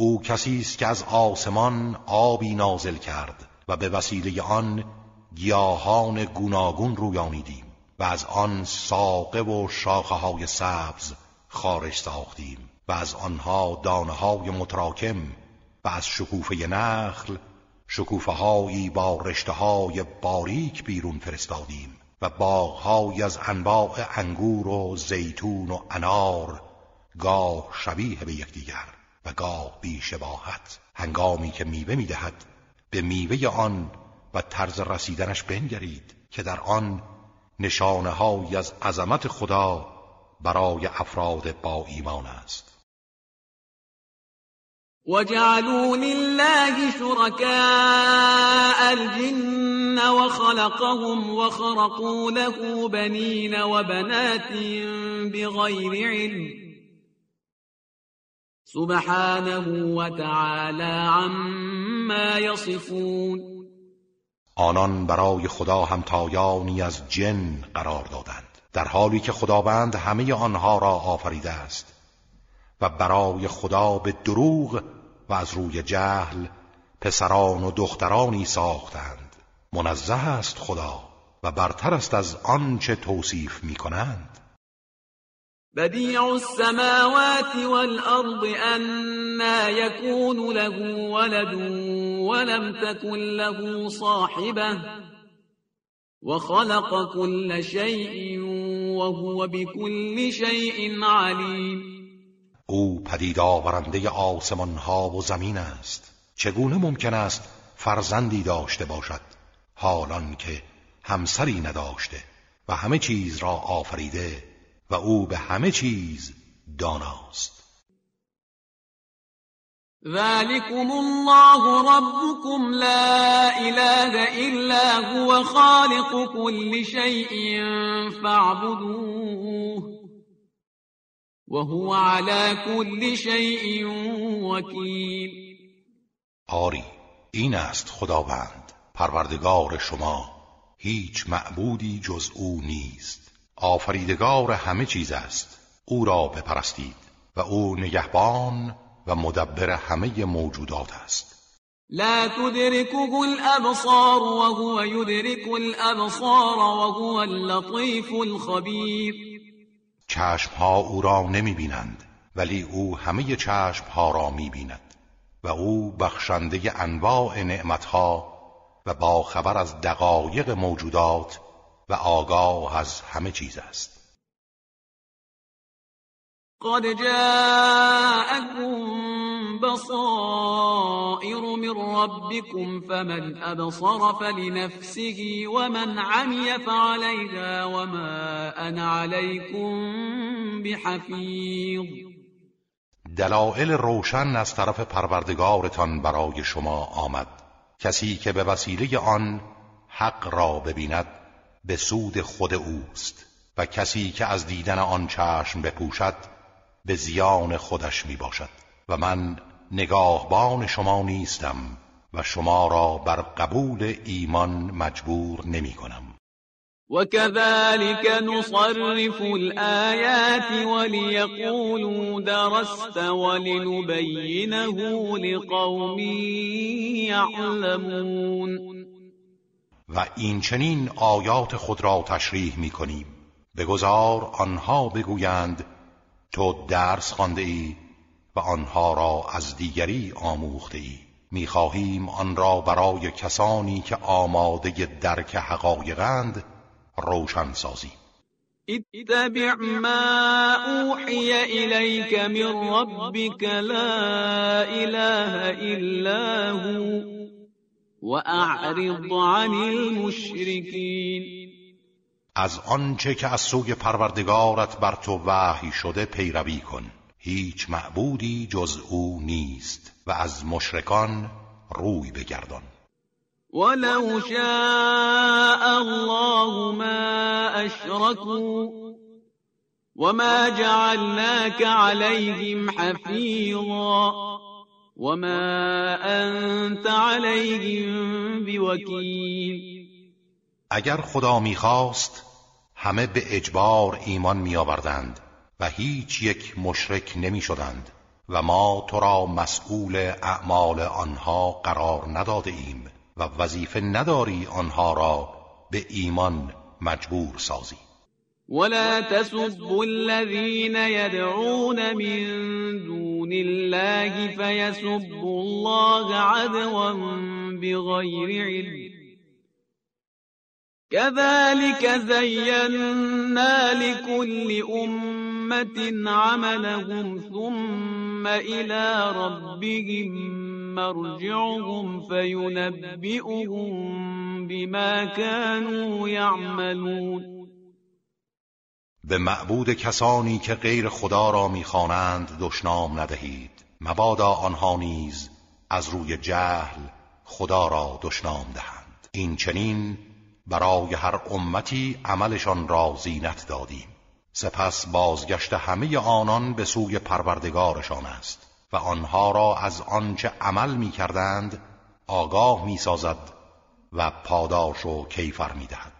او کسی است که از آسمان آبی نازل کرد و به وسیله آن گیاهان گوناگون رویانیدیم و از آن ساقه و شاخه های سبز خارج ساختیم و از آنها دانه های متراکم و از شکوفه نخل شکوفه هایی با رشته های باریک بیرون فرستادیم و باغهایی از انواع انگور و زیتون و انار گاه شبیه به یکدیگر. گاه بیشباهت هنگامی که میوه می‌دهد به میوه آن و طرز رسیدنش بنگرید که در آن نشانه از عظمت خدا برای افراد با ایمان است. وجعلوا لله شركاء الجن وخلقهم وخرقوا له بنين وبنات بغير علم. سبحانه وتعالى عما يصفون. آنان برای خدا همتایانی از جن قرار دادند در حالی که خداوند همه آنها را آفریده است و برای خدا به دروغ و از روی جهل پسران و دخترانی ساختند. منزه است خدا و برتر است از آنچه توصیف می کنند بدیع السماوات والأرض أنا يكون له ولد ولم تكن له صاحبه وخلق كل شيء وهو بكل شيء عليم. او پدید آورنده آسمان ها و زمین است. چگونه ممکن است فرزندی داشته باشد حالان که همسری نداشته و همه چیز را آفریده؟ و او به همه چیز داناست. ذلكم الله ربكم لا اله الا هو خالق كل شيء فاعبدوه وهو على كل شيء وكيل. آری این است خداوند پروردگار شما هیچ معبودی جز او نیست. آفریدگار همه چیز است. او را بپرستید و او نگهبان و مدبر همه موجودات است. لا تدركه الابصار وهو يدرك الابصار وهو اللطيف الخبير. چشمها او را نمی بینند ولی او همه چشمها را می بیند و او بخشنده انواع نعمتها و با خبر از دقایق موجودات و آگاه از همه چیز است. قد جاءكم بصائر من ربكم فمن أبصر فلنفسه ومن عمي فعليها وما أنا عليكم بحفیظ دلائل روشن از طرف پروردگارتان برای شما آمد. کسی که به وسیله آن حق را ببیند به سود خود اوست و کسی که از دیدن آن چشم بپوشد به زیان خودش می باشد و من نگاهبان شما نیستم و شما را بر قبول ایمان مجبور نمی کنم وكذلك نصرف الآيات وليقولوا درست ولنبينه لقوم يعلمون و این چنین آیات خود را تشریح می کنیم بگذار آنها بگویند تو درس خانده ای و آنها را از دیگری آموخته ای. می‌خواهیم آن را برای کسانی که آماده درک حقایقند روشن سازیم. اتبع ما اوحی الیک من ربک لا اله الا هو. واعرض عن المشرکین از آنچه که از سوی پروردگارت بر تو وحی شده پیروی کن. هیچ معبودی جز او نیست و از مشرکان روی بگردان. ولو شاء الله ما اشركوا وما جعلناك عليهم حفيظا. وما انت عليهم بوكيل. اگر خدا می‌خواست همه به اجبار ایمان میآوردند و هیچ یک مشرک نمی شدند و ما تو را مسئول اعمال آنها قرار نداده ایم و وظیفه نداری آنها را به ایمان مجبور سازی. ولا تسبوا الذين يدعون من دون الله فيسبوا الله عدوا بغير علم. كذلك زينا لكل أمة عملهم ثم إلى ربهم مرجعهم فينبئهم بما كانوا يعملون. به معبود کسانی که غیر خدا را می‌خوانند دشنام ندهید. مبادا آنها نیز از روی جهل خدا را دشنام دهند. این چنین برای هر امتی عملشان را زینت دادیم. سپس بازگشت همه آنان به سوی پروردگارشان است و آنها را از آنچه عمل می کردند آگاه می سازد و پاداش و کیفر می دهد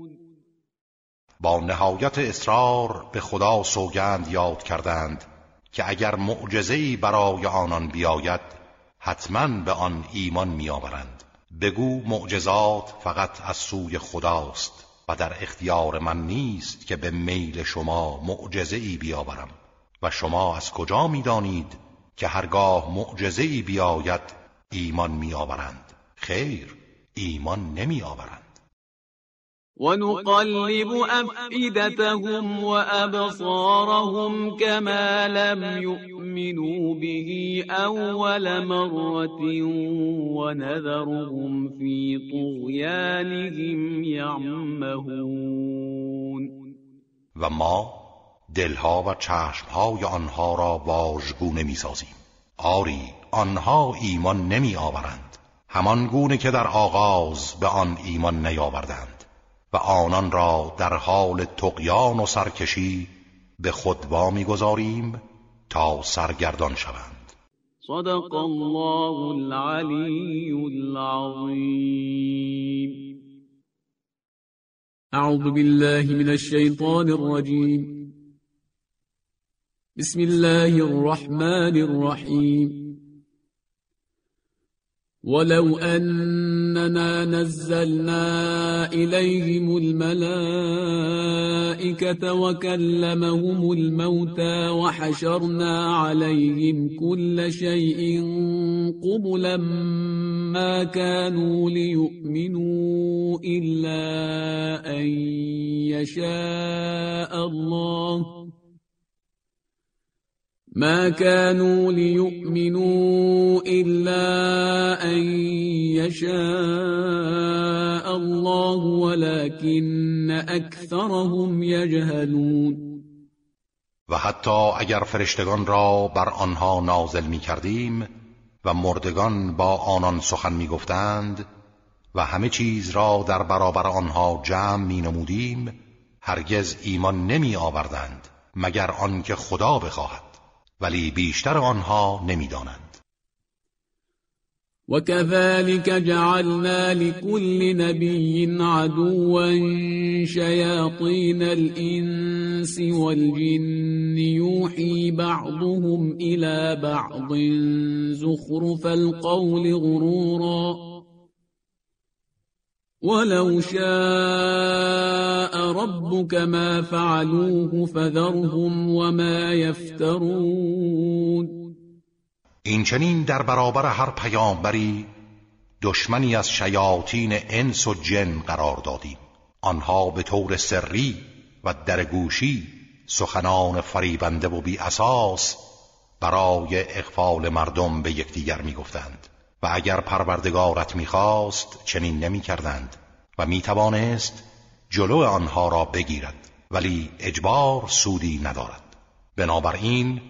با نهایت اصرار به خدا سوگند یاد کردند که اگر معجزه‌ای برای آنان بیاید حتما به آن ایمان میآورند. بگو معجزات فقط از سوی خداست و در اختیار من نیست که به میل شما معجزه‌ای بیاورم. و شما از کجا می‌دانید که هرگاه معجزه‌ای بیاید ایمان میآورند؟ خیر ایمان نمیآورند. ونقلب أفئدتهم وأبصارهم كما لم يؤمنوا به أول مرة ونذرهم في طغيانهم يعمهون. و ما دلها و چشمهای آنها را واژگونه می‌سازیم. آری آنها ایمان نمی آورند همان گونه که در آغاز به آن ایمان نیاوردند. و آنان را در حال تقیان و سرکشی به خود می‌گذاریم تا سرگردان شوند. صدق الله العلی العظیم اعوذ بالله من الشیطان الرجیم بسم الله الرحمن الرحیم ولو أننا نزلنا إليهم الملائكة وكلمهم الموتى وحشرنا عليهم كل شيء قبلا ما كانوا ليؤمنوا إلا أن يشاء الله ما كانوا ليؤمنوا إلا أن يشاء الله ولكن أكثرهم يجهلون. و حتی اگر فرشتگان را بر آنها نازل می کردیم و مردگان با آنان سخن می گفتند و همه چیز را در برابر آنها جمع می نمودیم هرگز ایمان نمی آوردند مگر آنکه خدا بخواهد. ولی بیشتر آنها نمیدانند وكذلك جعلنا لكل نبي عدوا شياطين الإنس والجن يوحي بعضهم إلى بعض زخرف القول غرورا ولو شاء ربك ما فعلوه فذرهم وما يفترون. این چنین در برابر هر پیامبری دشمنی از شیاطین انس و جن قرار دادیم. آنها به طور سری و درگوشی سخنان فریبنده و بی اساس برای اغفال مردم به یکدیگر می‌گفتند. و اگر پروردگارت می‌خواست چنین نمی‌کردند و می‌توانست جلو آنها را بگیرد ولی اجبار سودی ندارد. بنابراین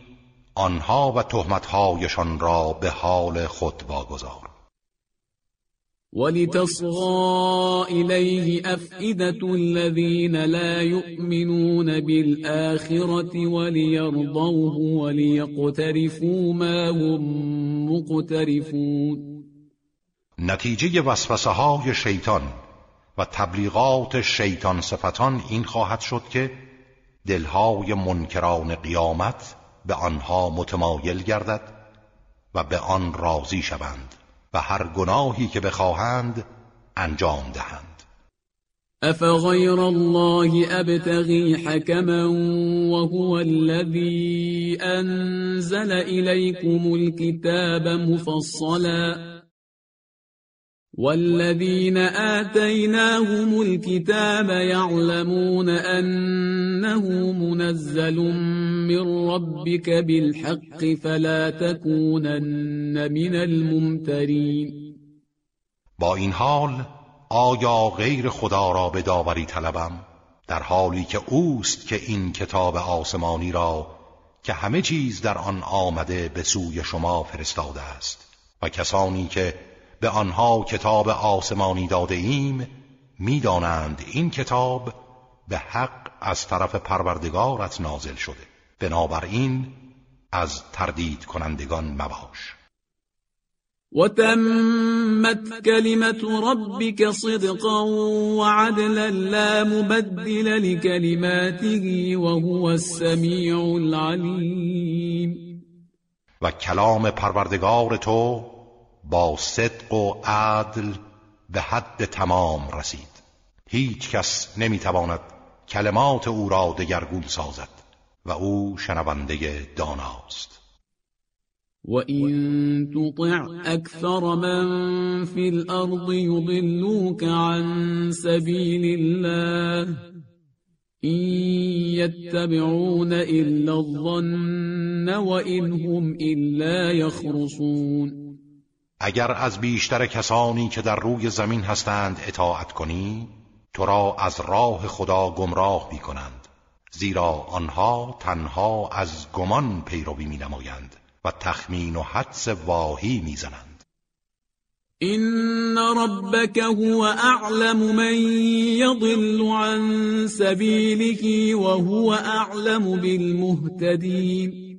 آنها و تهمتهایشان را به حال خود واگذار. ولتصغى إليه أفئدة الذين لا يؤمنون بالآخرة وليرضوه وليقترفوا ما هم مقترفون. نتیجه وسوسه های شیطان و تبلیغات شیطان صفتان این خواهد شد که دلهای منکران قیامت به آنها متمایل گردد و به آن راضی شوند. و هر گناهی که بخواهند انجام دهند. افغیر الله ابتغی حکما وهو الذي انزل اليكم الكتاب مفصلا والذين آتيناهم الكتاب يعلمون أنه منزل من ربك بالحق فلا تكونن من الممترين. با این حال آیا غیر خدا را به داوری طلبم؟ در حالی که اوست که این کتاب آسمانی را که همه چیز در آن آمده به سوی شما فرستاده است. و کسانی که به آنها کتاب آسمانی داده ایم می‌دانند این کتاب به حق از طرف پروردگارت نازل شده. بنابراین از تردید کنندگان مباش. وتمت كلمة ربك صدقا وعدلا لا مبدل لكلماته وهو السميع العليم و کلام پروردگار تو با صدق و عدل به حد تمام رسید. هیچ کس نمی‌تواند کلمات او را دگرگون سازد و او شنونده داناست. وَإِن تُطِعْ أَكْثَرَ مَن فِي الْأَرْضِ عَن سَبِيلِ اللَّهِ. إِن يَتَّبِعُونَ إِلَّا الظَّنَّ وَإِنْ هُمْ إِلَّا يَخْرُصُونَ اگر از بیشتر کسانی که در روی زمین هستند اطاعت کنی تو را از راه خدا گمراه می کنند زیرا آنها تنها از گمان پیروی می نمایند و تخمین و حدس واهی می‌زنند. این ربک هو اعلم من یضل عن سبیله و هو اعلم بالمهتدین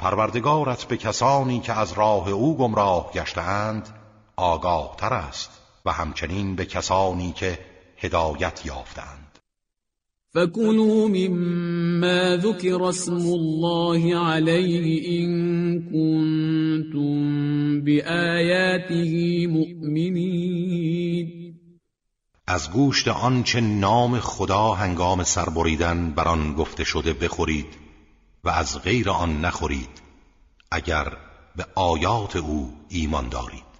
پروردگارت به کسانی که از راه او گمراه گشتهاند آگاه تر است و همچنین به کسانی که هدایت یافتند فكلوا مما ذكر اسم الله عليه إن كنتم بآياته مؤمنين از گوشت آنچه نام خدا هنگام سربریدن بر آن گفته شده بخورید. و از غیر آن نخورید اگر به آیات او ایمان دارید.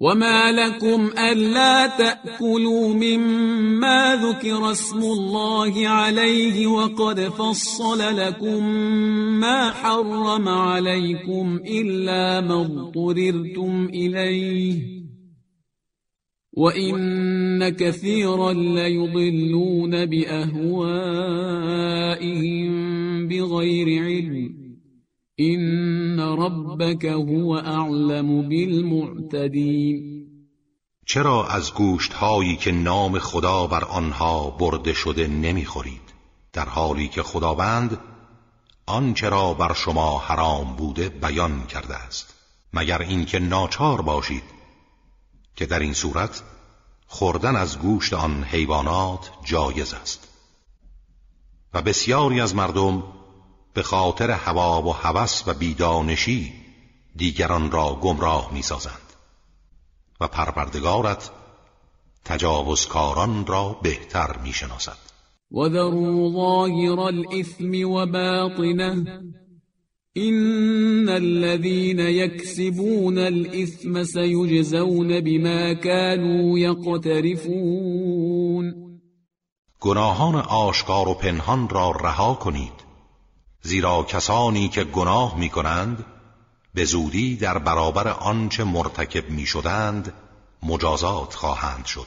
وما لكم ألا تأكلوا مما ذكر اسم الله عليه وقد فصل لكم ما حرم عليكم إلا ما اضطررتم إليه وإن كثيرا ليضلون بأهوائهم بغير علم این ربک هو اعلم بالمعتدین چرا از گوشت هایی که نام خدا بر آنها برده شده نمی‌خورید؟ در حالی که خداوند آنچه را بر شما حرام بوده بیان کرده است. مگر اینکه ناچار باشید که در این صورت خوردن از گوشت آن حیوانات جایز است. و بسیاری از مردم به خاطر هوا و هوس و بیدانشی دیگران را گمراه می‌سازند. و پروردگارت تجاوزکاران را بهتر می‌شناسد. وذروا ظاهر الاثم وباطنه. ان الذين يكسبون الاثم سيجزون بما كانوا يقترفون گناهان آشکار و پنهان را رها کنید. زیرا کسانی که گناه می کنند به زودی در برابر آنچه مرتکب می شدند مجازات خواهند شد.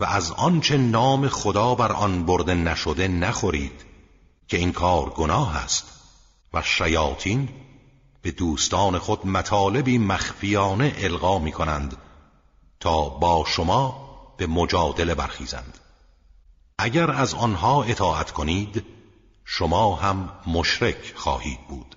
و از آنچه نام خدا بر آن برده نشده نخورید که این کار گناه است. و شیاطین به دوستان خود مطالبی مخفیانه القا می کنند تا با شما به مجادله برخیزند. اگر از آنها اطاعت کنید شما هم مشرک خواهید بود.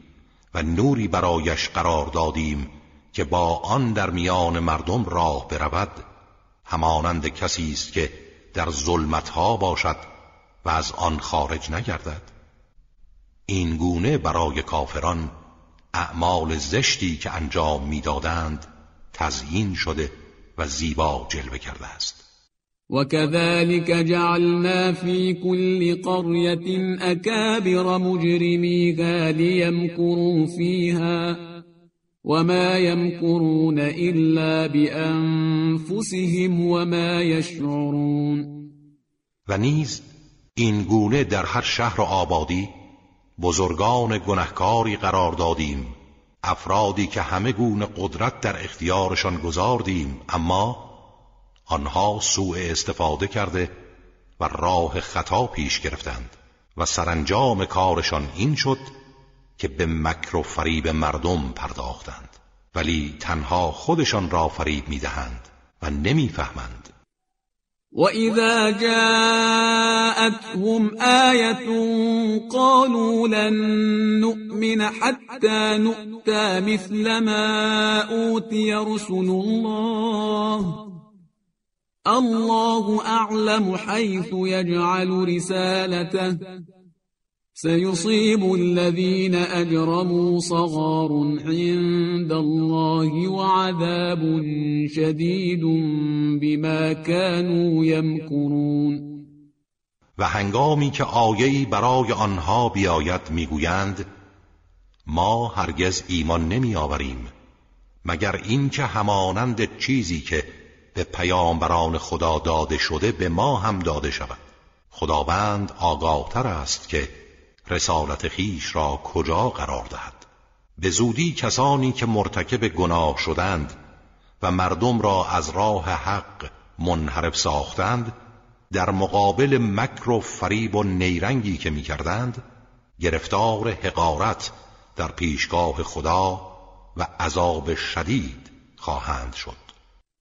و نوری برایش قرار دادیم که با آن در میان مردم راه برود همانند کسی است که در ظلمتها باشد و از آن خارج نگردد. این گونه برای کافران اعمال زشتی که انجام می‌دادند تزیین شده و زیبا جلوه کرده است. وكذلك جعلنا في كل قرية أكابر مجرميها ليمكروا فيها وما يمكرون إلا بأنفسهم وما يشعرون و نیز این گونه در هر شهر آبادی بزرگان گنهکاری قرار دادیم افرادی که همه گونه قدرت در اختیارشان گذاردیم اما آنها سوء استفاده کرده و راه خطا پیش گرفتند و سرانجام کارشان این شد که به مکر و فریب مردم پرداختند. ولی تنها خودشان را فریب می‌دهند و نمی‌فهمند. وإذا جاءتهم آية قالوا لن نؤمن حتى نؤتى مثل ما أوتي رسل الله الله اعلم حيث يجعل رسالته. سيصيب الذين اجرموا صغار عند الله وعذاب شديد بما كانوا يمكرون. و هنگامی که آیه‌ای برای آنها بیاید می‌گویند ما هرگز ایمان نمیآوریم مگر اینکه همانند چیزی که به پیامبران خدا داده شده به ما هم داده شود. خداوند آگاهتر است که رسالت خیش را کجا قرار دهد. به زودی کسانی که مرتکب گناه شدند و مردم را از راه حق منحرف ساختند در مقابل مکر و فریب و نیرنگی که می‌کردند گرفتار حقارت در پیشگاه خدا و عذاب شدید خواهند شد.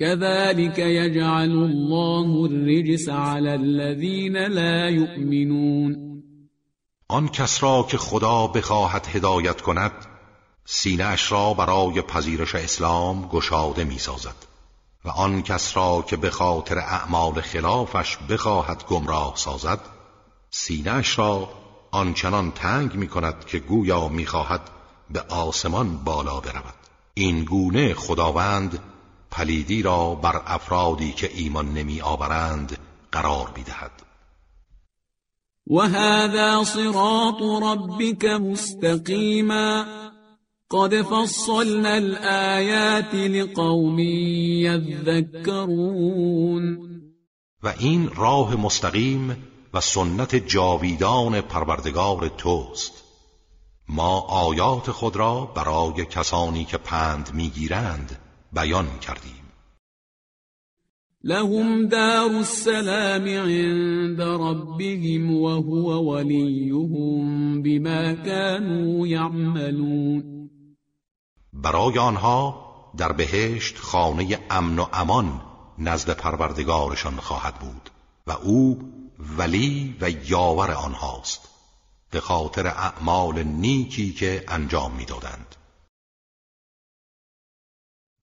كذلك يجعل الله الرجس على الذين لا يؤمنون. آن کس را که خدا بخواهد هدایت کند سینهاش را برای پذیرش اسلام گشاده می سازد و آن کس را که به خاطر اعمال خلافش بخواهد گمراه سازد سینهاش را آنچنان تنگ می کند که گویا می خواهد به آسمان بالا برود. این گونه خداوند پلیدی را بر افرادی که ایمان نمی آورند قرار می‌دهد و هذا صراط ربك مستقیما قد فصلنا الآیات لقوم یذکرون و این راه مستقیم و سنت جاویدان پروردگار توست. ما آیات خود را برای کسانی که پند می‌گیرند بیان کردیم. لهم دار السلام عند ربهم وهو وليهم بما كانوا يعملون. برای آنها در بهشت خانه امن و امان نزد پروردگارشان خواهد بود و او ولی و یاور آنهاست به خاطر اعمال نیکی که انجام می‌دادند.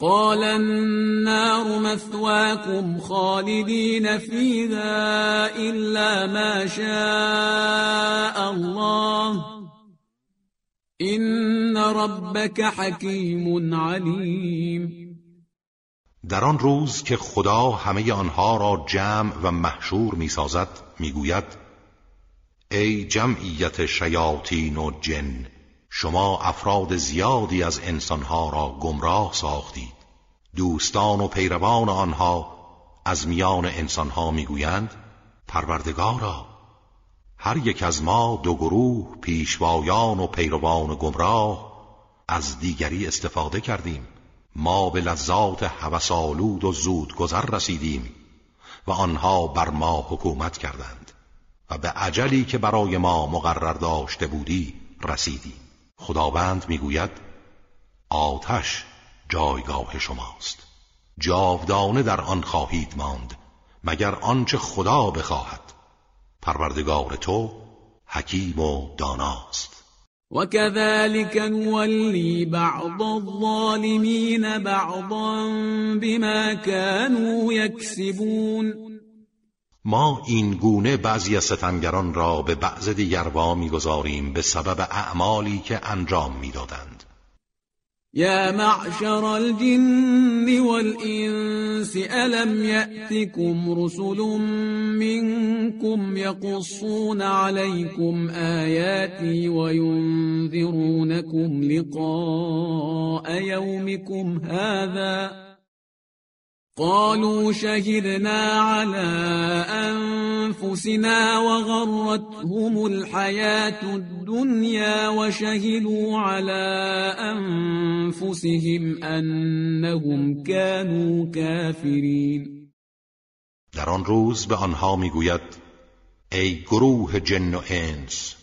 قال النار مثواكم خالدين فيها إلا ما شاء الله. إن ربك حكيم علیم در آن روز که خدا همه آنها را جمع و محشور می سازد می گوید ای جمعیت شیاطین و جن شما افراد زیادی از انسانها را گمراه ساختید. دوستان و پیروان آنها از میان انسانها می‌گویند پروردگارا هر یک از ما دو گروه پیشوایان و پیروان گمراه از دیگری استفاده کردیم. ما به لذات هوسالود و زود گذر رسیدیم و آنها بر ما حکومت کردند و به عجلی که برای ما مقرر داشته بودی رسیدیم خداوند می‌گوید آتش جایگاه شماست. جاودانه در آن خواهید ماند مگر آنچه خدا بخواهد. پروردگار تو حکیم و داناست. وكذلك نولي بعض الظالمين بعضا بما كانوا يكسبون. ما این گونه بعضی از ستمگران را به بعض دیگر وا می‌گذاریم به سبب اعمالی که انجام می‌دادند. يا معشر الجن والإنس ألم يأتكم رسل منكم يقصون عليكم آياتي وينذرونكم لقاء يومكم هذا قالوا شهدنا على أنفسنا وغرتهم الحياة الدنيا وشهدوا على أنفسهم أنهم كانوا كافرين. در آن روز به آنها میگوید ای گروه جن و انس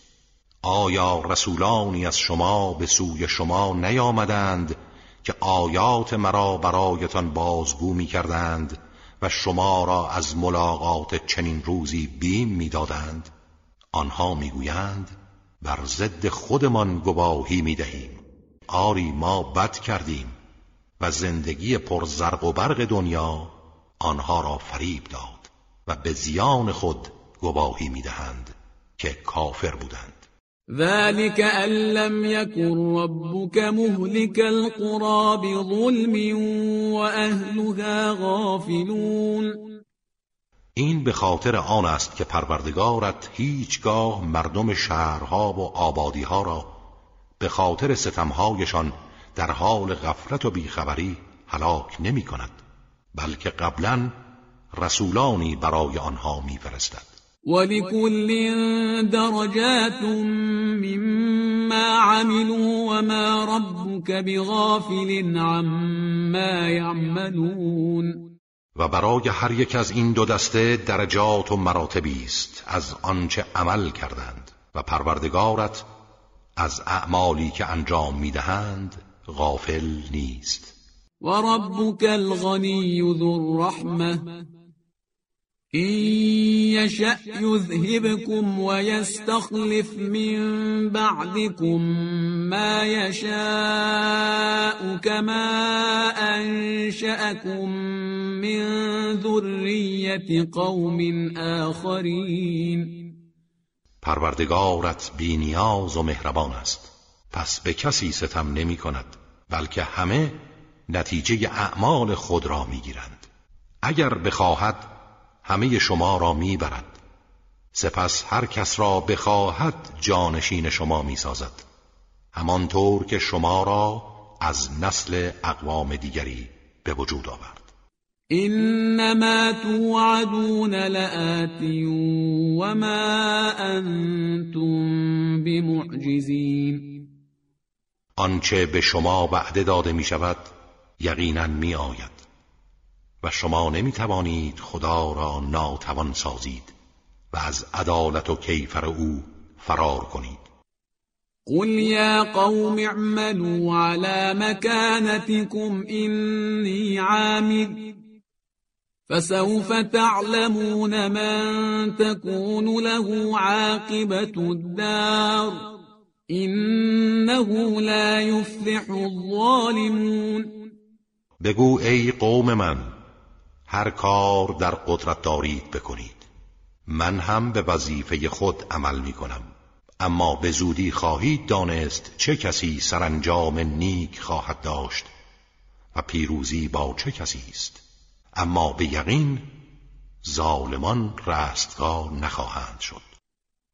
آیا رسولانی از شما به سوی شما نیامدند که آیات مرا برایتان بازگو می کردند و شما را از ملاقات چنین روزی بیم می دادند آنها می گویند بر ضد خودمان گواهی می دهیم آری ما بد کردیم و زندگی پر زرق و برق دنیا آنها را فریب داد و به زیان خود گواهی می دهند که کافر بودند. ذلك أن لم يكن ربك مهلك القرى بظلم وأهلها غافلون این به خاطر آن است که پروردگارت هیچگاه مردم شهرها و آبادیها را به خاطر ستمهایشان در حال غفلت و بیخبری هلاک نمی کند بلکه قبلا رسولانی برای آنها میفرستد. ولكل درجات مما عملوا وما ربك بغافل عما يعملون و برای هر یک از این دو دسته درجات و مراتبی است از آنچه عمل کردند و پروردگارت از اعمالی که انجام می‌دهند غافل نیست. و ربک الغنی ذو الرحمه يشأ يذهبكم ويستخلف من بعدكم ما يشاء كما أنشأكم من ذرية قوم آخرين. پروردگارت بینیاز و مهربان است. پس به کسی ستم نمی کند بلکه همه نتیجه اعمال خود را می گیرند. اگر بخواهد همه شما را می‌برد. سپس هر کس را بخواهد جانشین شما می‌سازد. همانطور که شما را از نسل اقوام دیگری به وجود آورد. انما توعدون لآتی وما انتم بمعجزین. آنچه به شما وعده داده می شود یقینا می آید و شما نمی توانید خدا را ناتوان سازید و از عدالت و کیفر او فرار کنید. قل یا قوم اعملوا على مكانتكم إني عامل فسوف تعلمون من تكون له عاقبة الدار إنه لا يفلح الظالمون. بگو ای قوم من هر کار در قدرت دارید بکنید. من هم به وظیفه خود عمل می کنم اما به زودی خواهید دانست چه کسی سرانجام نیک خواهد داشت و پیروزی با چه کسی است. اما به یقین ظالمان رستگار نخواهند شد.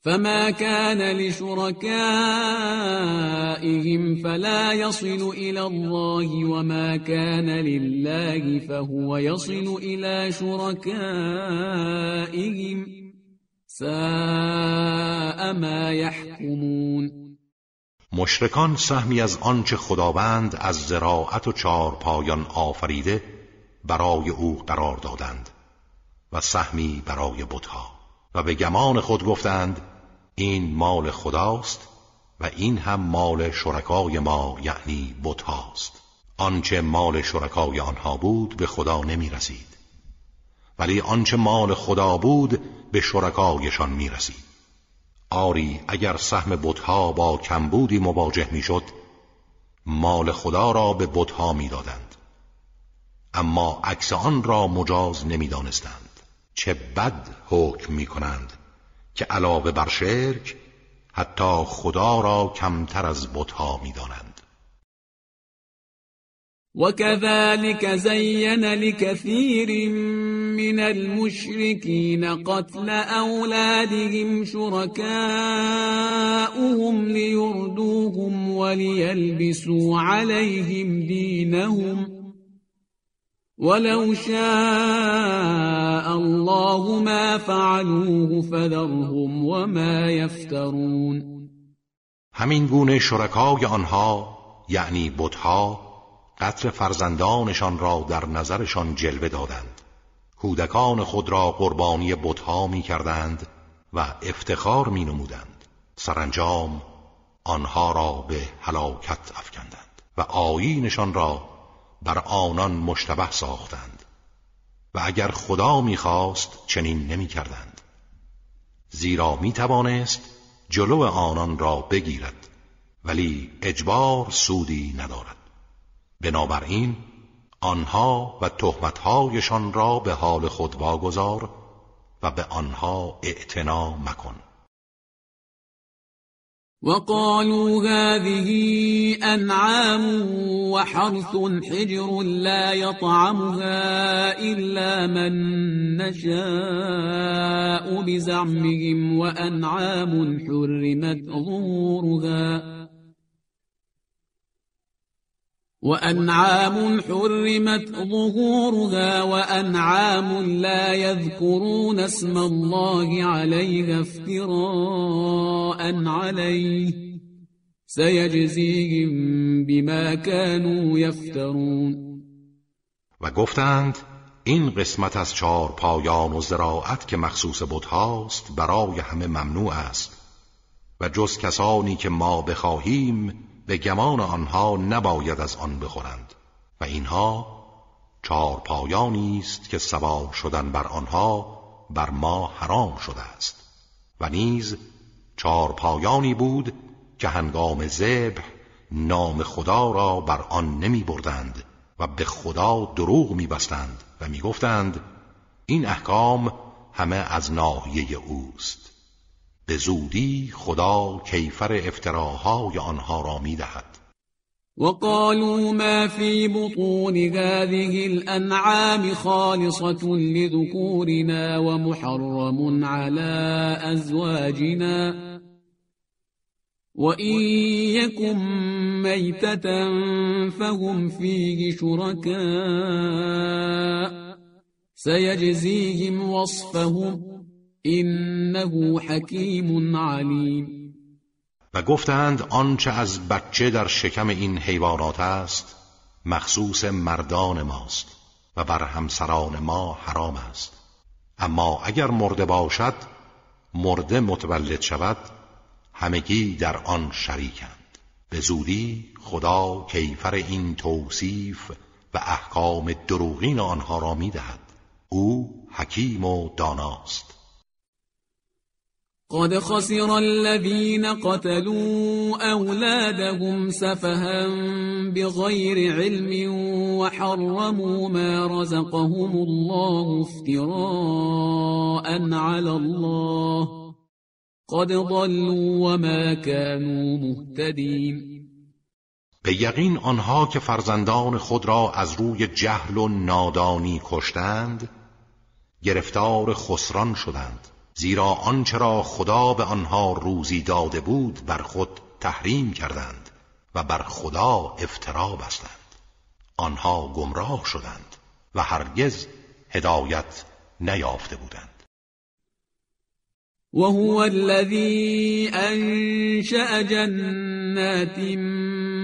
فما كان لشركائهم فلا يصل إلى الله وما كان لله فهو يصل إلى شركائهم ساء ما يحكمون مشرکان سهمی از آنچه خداوند از زراعت و چارپایان آفریده برای او قرار دادند و سهمی برای بتها. به گمان خود گفتند این مال خداست و این هم مال شرکای ما یعنی بتهاست آنچه مال شرکای آنها بود به خدا نمی رسید ولی آنچه مال خدا بود به شرکایشان می رسید آری اگر سهم بتها با کمبودی مواجه می شد مال خدا را به بتها می دادند. اما عکس آن را مجاز نمی دانستند. چه بد حکم می کنند که علاوه بر شرک حتی خدا را کمتر از بتها می‌دانند. وكذلك زين لكثير من المشركين قتل أولادهم شركاؤهم ليردوهم وليلبسوا عليهم دينهم ولو شاء الله ما فعلوه فذرهم وما يفترون. همین گونه شرکای آنها یعنی بتها قتل فرزندانشان را در نظرشان جلوه دادند. کودکان خود را قربانی بتها می کردند و افتخار می نمودند سرانجام آنها را به هلاکت افکندند و آیینشان را بر آنان مشتبه ساختند و اگر خدا می‌خواست چنین نمی‌کردند. زیرا می‌توانست جلو آنان را بگیرد ولی اجبار سودی ندارد. بنابراین آنها و تهمتهایشان را به حال خود واگذار و به آنها اعتنا مکن. وقالوا هذه أنعام وحرث حجر لا يطعمها إلا من نشاء بزعمهم وأنعام حرمت ظهورها وأنعام حرمت ظهورها وأنعام لا يذكرون اسم الله عليها افتراء عليه. سيجزيهم بما كانوا يفترون. و گفتند این قسمت از چهار پایان و زراعت که مخصوص بودهاست برای همه ممنوع است و جز کسانی که ما بخواهیم به گمان آنها نباید از آن بخورند. و اینها چهار پایانی است که سوار شدن بر آنها بر ما حرام شده است. و نیز چهار پایانی بود که هنگام ذبح نام خدا را بر آن نمی بردند و به خدا دروغ می بستند و می گفتند این احکام همه از ناحیه اوست. به زودی خدا کیفر افتراهای آنها را می‌دهد. وقالوا ما في بطون هذه الأنعام خالصة لذكورنا ومحرم على أزواجنا. وإن يكن ميتة فهم فيه شركاء. سيجزيهم وصفهم إنه حكيم عليم. و گفتند آنچه از بچه در شکم این حیوانات است مخصوص مردان ماست و بر همسران ما حرام است. اما اگر مرده باشد مرده متولد شود همگی در آن شریکند. به زودی خدا کیفر این توصیف و احکام دروغین آنها را می‌دهد. او حکیم و داناست. قد خسر الذين قتلوا أولادهم سفها بغير علم وحرموا ما رزقهم الله افتراء على الله. قد ضلوا وما كانوا مهتدين. به یقین آنها که فرزندان خود را از روی جهل و نادانی کشتند گرفتار خسران شدند. زیرا آنچه را خدا به آنها روزی داده بود بر خود تحریم کردند و بر خدا افترا بستند. آنها گمراه شدند و هرگز هدایت نیافته بودند. وهو الذي أنشأ جنات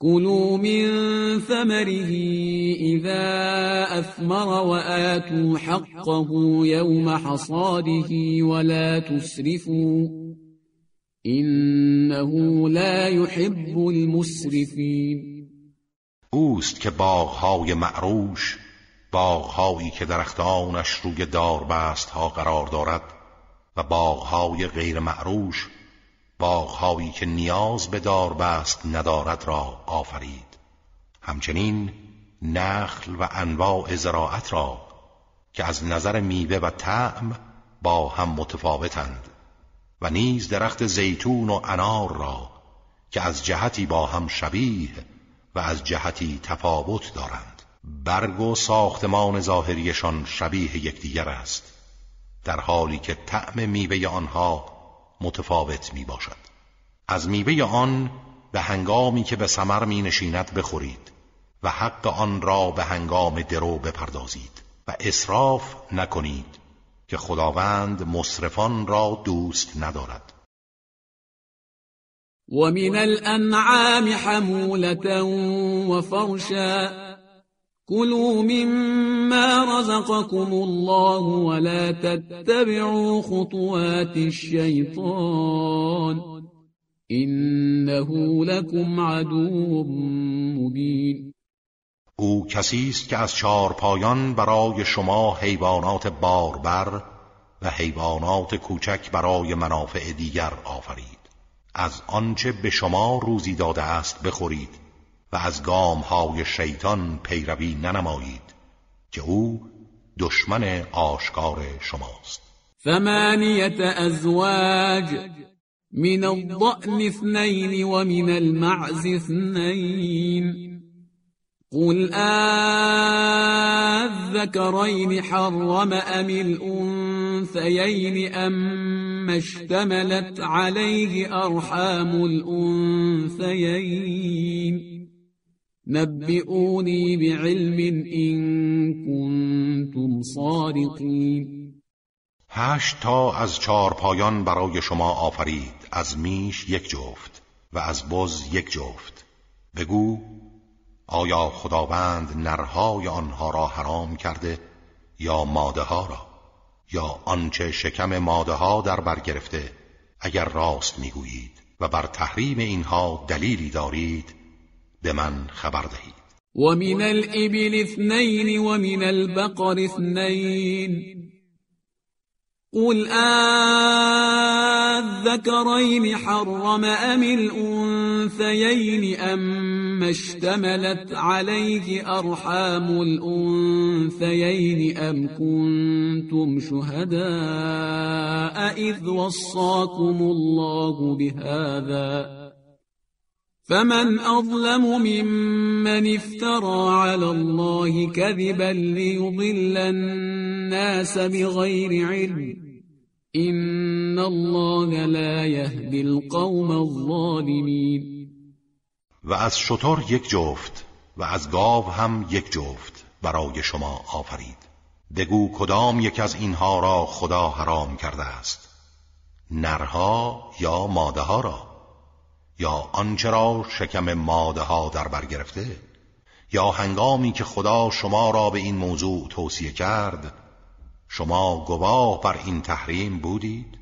كلوا من ثمره إذا أثمر وآتوا حقه يوم حصاده ولا تسرفوا إنه لا يحب المسرفين. اوست که باغهای معروش باغهایی که درختانش روی داربست ها قرار دارد و باغهای غیر معروش باغهایی که نیاز به داربست ندارد را آفرید. همچنین نخل و انواع زراعت را که از نظر میوه و طعم با هم متفاوتند و نیز درخت زیتون و انار را که از جهتی با هم شبیه و از جهتی تفاوت دارند. برگ و ساختمان ظاهریشان شبیه یکدیگر است در حالی که طعم میوه آنها متفاوت می باشد از میوه آن به هنگامی که به سمر می نشیند بخورید و حق آن را به هنگام درو بپردازید و اصراف نکنید که خداوند مصرفان را دوست ندارد. ومن الأنعام حمولة وفرشا. كلوا مما رزقكم الله ولا تتبعوا خطوات الشيطان إنه لكم عدو مبین او کسی است که از چهار پایان برای شما حیوانات باربر و حیوانات کوچک برای منافع دیگر آفرید. از آنچه به شما روزی داده است بخورید. و از گام های شیطان پیروی ننمایید که او دشمن آشکار شماست. ثمانیت ازواج من الضأن اثنين ومن المعز اثنين قل آذكرين حرم أم الأنثيين أم اشتملت عليه أرحام الأنثيين نبئوني بعلم إن كنتم صادقين. هشت تا از چهار پایان برای شما آفرید. از میش یک جفت و از بز یک جفت. بگو آیا خداوند نرهای آنها را حرام کرده یا ماده ها را؟ یا آنچه شکم ماده ها در بر گرفته اگر راست می‌گویید و بر تحریم اینها دلیلی دارید به من خبر دهید. ومن الإبل و من البقر اثنین قل الذكرين حرم أم الأنثيين أم اشتملت عليه أرحام الأنثيين أم كنتم شهداء إذ وصاكم الله بهذا؟ فمن أظلم ممن افترى على الله كذبا ليضل الناس بغير علم. إن الله لا يهدي القوم الظالمين. و از شتر یک جفت و از گاو هم یک جفت برای شما آفرید. بگو کدام یک از اینها را خدا حرام کرده است؟ نرها یا ماده ها را؟ یا آنچه را شکم ماده ها در بر گرفته؟ یا هنگامی که خدا شما را به این موضوع توصیه کرد شما گواه بر این تحریم بودید؟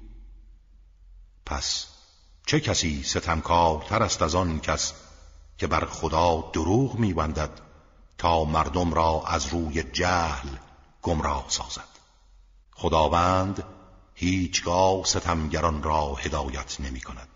پس چه کسی ستمکارتر است از آن کس که بر خدا دروغ میبندد تا مردم را از روی جهل گمراه سازد؟ خداوند هیچگاه ستمگران را هدایت نمی کند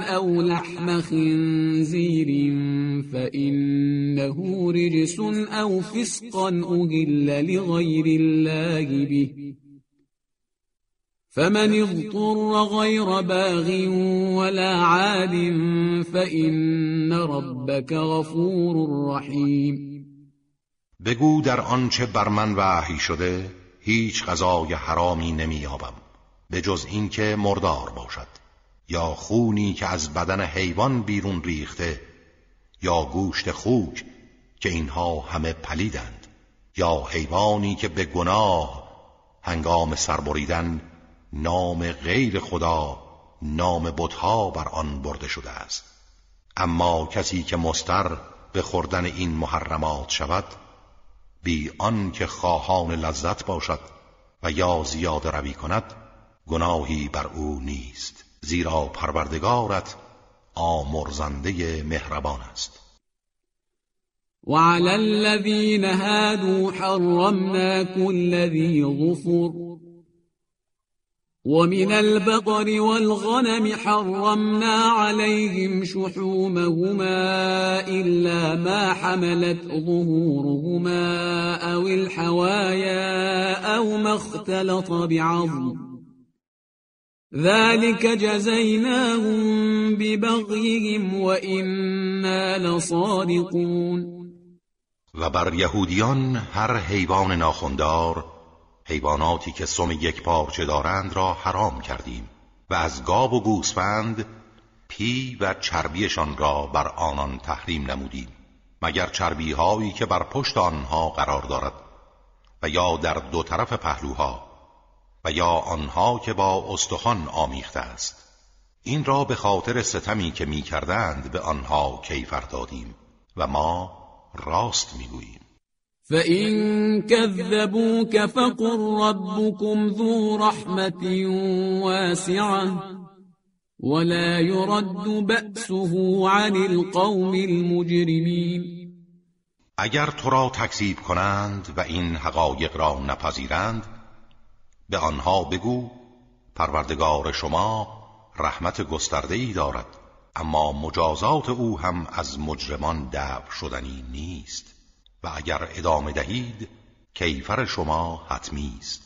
أو لحم خنزير فإنه رجس أو فسقا أهل لغير الله به. فمن اضطر غير باغ ولا عاد فإن ربك غفور رحيم. بگو در آنچه بر من وحی شده هیچ غذای حرامی نمییابم به جز اینکه مردار باشد. یا خونی که از بدن حیوان بیرون ریخته یا گوشت خوک که اینها همه پلیدند یا حیوانی که به گناه هنگام سربریدن نام غیر خدا نام بتها بر آن برده شده است. اما کسی که مستر به خوردن این محرمات شود بی آن که خواهان لذت باشد و یا زیاد روی کند گناهی بر او نیست. زیرا پروردگارت آمرزنده مهربان است. وعلى الذين هادوا حرمنا كل ذي ظفر ومن البقر والغنم حرمنا عليهم شحومهما إلا ما حملت ظهورهما أو الحوايا أو ما اختلط بعظم ذلك جزيناهم ببغيهم وإنا لصادقون. و بر یهودیان هر حیوان ناخندار حیواناتی که سم یک پارچه دارند را حرام کردیم و از گاو و گوسفند پی و چربیشان را بر آنان تحریم نمودیم مگر چربی هایی که بر پشت آنها قرار دارد و یا در دو طرف پهلوها و یا آنها که با استخوان آمیخته است. این را به خاطر ستمی که می کردند به آنها کیفر دادیم و ما راست می‌گوییم. فإن كذبوك فقل ربكم ذو رحمة واسعة ولا يرد بأسه عن القوم المجرمين اگر تو را تکذیب کنند و این حقایق را نپذیرند به آنها بگو پروردگار شما رحمت گسترده ای دارد. اما مجازات او هم از مجرمان دفع شدنی نیست. و اگر ادامه دهید کیفر شما حتمی است.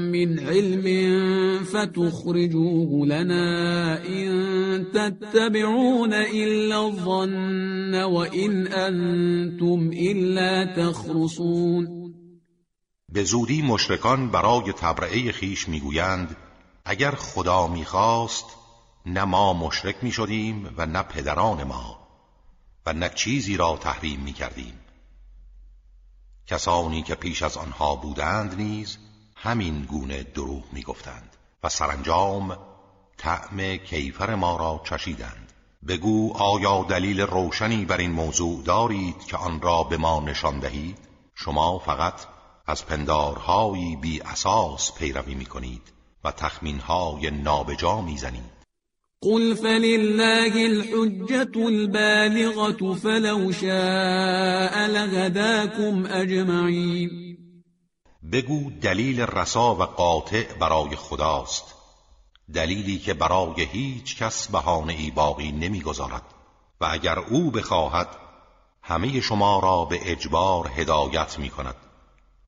من علم فتخرجوه لنا إن تتبعون إلا الظن وإن أنتم إلا تخرصون. به زودی مشرکان برای تبرئه خیش می‌گویند اگر خدا می‌خواست نه ما مشرک می‌شدیم و نه پدران ما و نه چیزی را تحریم می‌کردیم. کسانی که پیش از آنها بودند نیز همین گونه دروغ می‌گفتند و سرانجام طعم کیفر ما را چشیدند. بگو آیا دلیل روشنی بر این موضوع دارید که آن را به ما نشان دهید؟ شما فقط از پندارهایی بی اساس پیروی می کنید و تخمینهای نابجا می زنید قل فلله الحجة البالغة فلو شاء لهداكم اجمعین بگو دلیل رسا و قاطع برای خداست. دلیلی که برای هیچ کس بهانه ای باقی نمی‌گذارد. و اگر او بخواهد همه شما را به اجبار هدایت می کند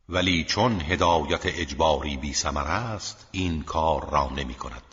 ولی چون هدایت اجباری بی است این کار را نمی کند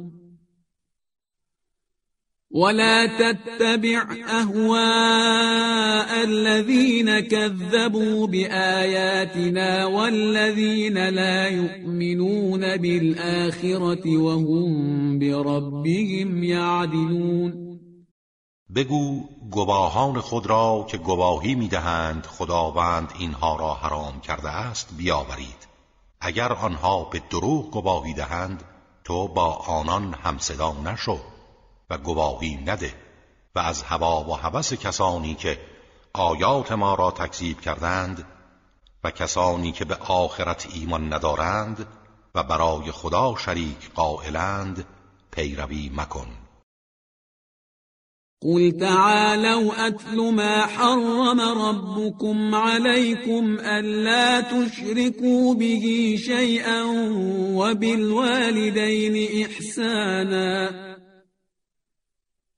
ولا تتبع اهواء الذين كذبوا باياتنا والذين لا يؤمنون بالاخره وهم بربهم يعدلون بگو گواهان خود را که گواهی می‌دهند خداوند اینها را حرام کرده است بیاورید. اگر آنها به دروغ گواهی دهند تو با آنان همصدا نشو. و گواهی نده و از هوا و هوس کسانی که آیات ما را تکذیب کردند و کسانی که به آخرت ایمان ندارند و برای خدا شریک قائلند پیروی مکن. قل تعالوا اتل ما حرم ربكم عليكم الا تشركوا به شيئا وبالوالدين احسانا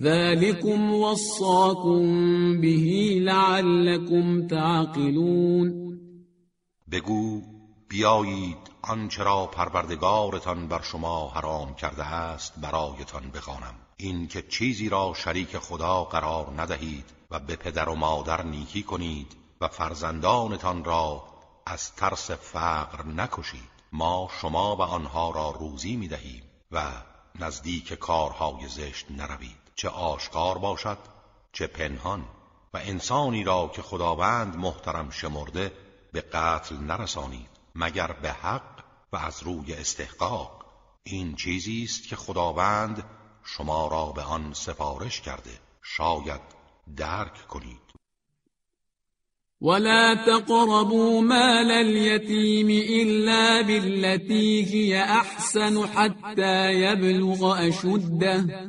ذلكم وصاكم به لعلكم تعقلون بگو بیایید آنچه را پروردگارتان بر شما حرام کرده است برایتان بخوانم. این که چیزی را شریک خدا قرار ندهید و به پدر و مادر نیکی کنید و فرزندانتان را از ترس فقر نکشید. ما شما و آنها را روزی می دهیم و نزدیک کارهای زشت نروید. چه آشکار باشد چه پنهان و انسانی را که خداوند محترم شمرده به قتل نرسانید مگر به حق و از روی استحقاق. این چیزی است که خداوند شما را به آن سفارش کرده. شاید درک کنید. ولا تقربوا مال اليتيم إلا بالتي هي أحسن حتى يبلغ أشده.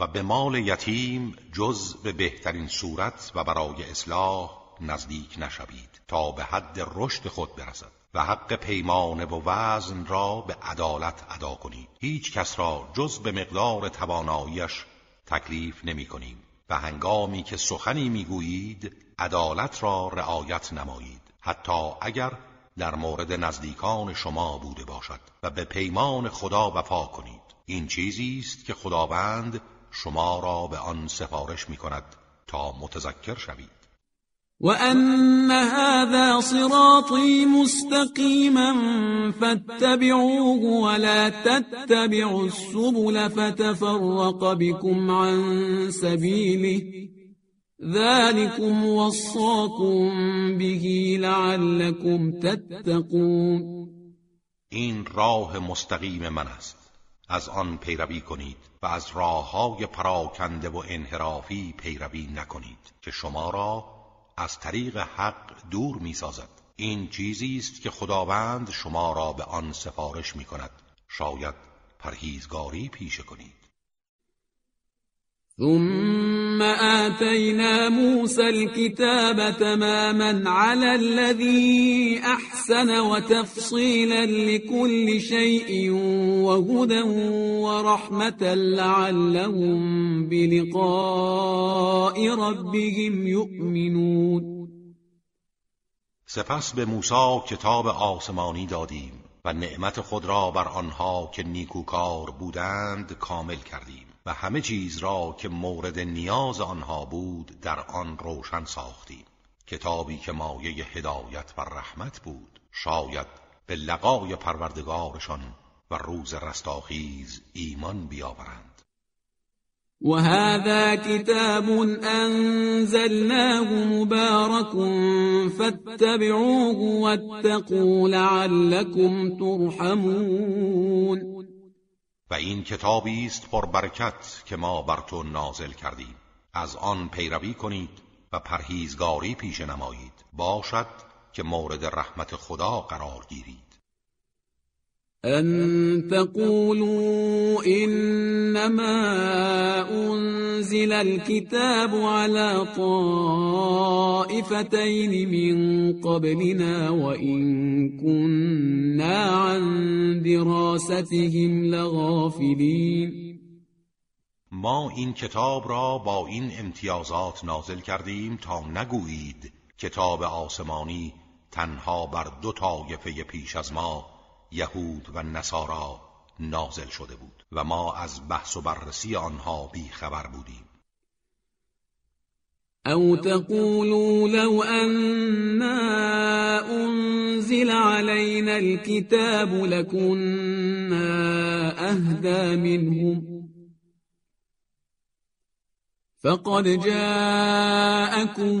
و به مال یتیم جز به بهترین صورت و برای اصلاح نزدیک نشوید تا به حد رشد خود برسد و حق پیمانه و وزن را به عدالت ادا کنید. هیچ کس را جز به مقدار تواناییش تکلیف نمی کنیم و هنگامی که سخنی می‌گویید عدالت را رعایت نمایید. حتی اگر در مورد نزدیکان شما بوده باشد و به پیمان خدا وفا کنید. این چیزی است که خداوند شما را به آن سفارش می کند تا متذکر شوید. وأن هذا صراطي مستقيما فاتبعوه ولا تتبعوا السبل فتفرق بكم عن سبيله ذلكم وصاكم به لعلكم تتقون. این راه مستقیم من است. از آن پیروی کنید. و از راه های پراکنده و انحرافی پیروی نکنید که شما را از طریق حق دور می سازد این چیزی است که خداوند شما را به آن سفارش می کند شاید پرهیزگاری پیشه کنید. ثم آتينا موسى الكتاب تماما على الذي أحسن وتفصيلا لكل شيء وهدى ورحمة لعلهم بلقاء ربهم يؤمنون سپس به موسی کتاب آسمانی دادیم و نعمت خود را بر آنها که نیکوکار بودند کامل کردیم. و همه چیز را که مورد نیاز آنها بود در آن روشن ساختیم. کتابی که مایه هدایت و رحمت بود. شاید به لقای پروردگارشان و روز رستاخیز ایمان بیاورند. وهذا كتاب أنزلناه مبارك فاتبعوه واتقوا لعلكم ترحمون. و این کتابی است پر برکت که ما بر تو نازل کردیم. از آن پیروی کنید و پرهیزگاری پیش نمایید. باشد که مورد رحمت خدا قرار گیرید. ان تقولوا انما انزل الكتاب على طائفتين من قبلنا وان كنا عن دراستهم لغافلين. ما این کتاب را با این امتیازات نازل کردیم تا نگویید کتاب آسمانی تنها بر دو طایفه پیش از ما یهود و نصارا نازل شده بود و ما از بحث و بررسی آنها بی خبر بودیم. او تقولوا لو أنا انزل علينا الكتاب لكنا اهدى منهم فقد جاءكم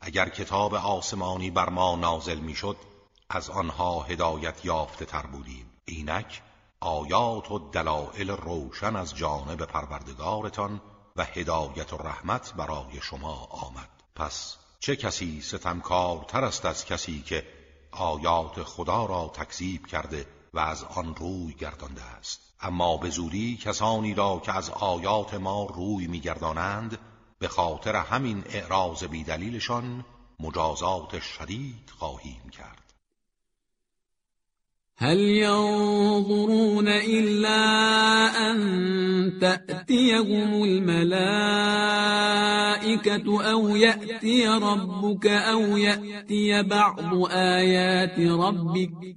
اگر کتاب آسمانی بر ما نازل می‌شد از آنها هدایت یافته تر بودیم. اینک آیات و دلائل روشن از جانب پروردگارتان و هدایت و رحمت برای شما آمد. پس چه کسی ستمکارتر است از کسی که آیات خدا را تکذیب کرده و از آن روی گردانده است؟ اما به زودی کسانی را که از آیات ما روی میگردانند به خاطر همین اعراض بیدلیلشان مجازات شدید خواهیم کرد. هل ينظرون إلا أن تأتيهم الملائكة أو يأتي ربك أو يأتي بعض آيات ربك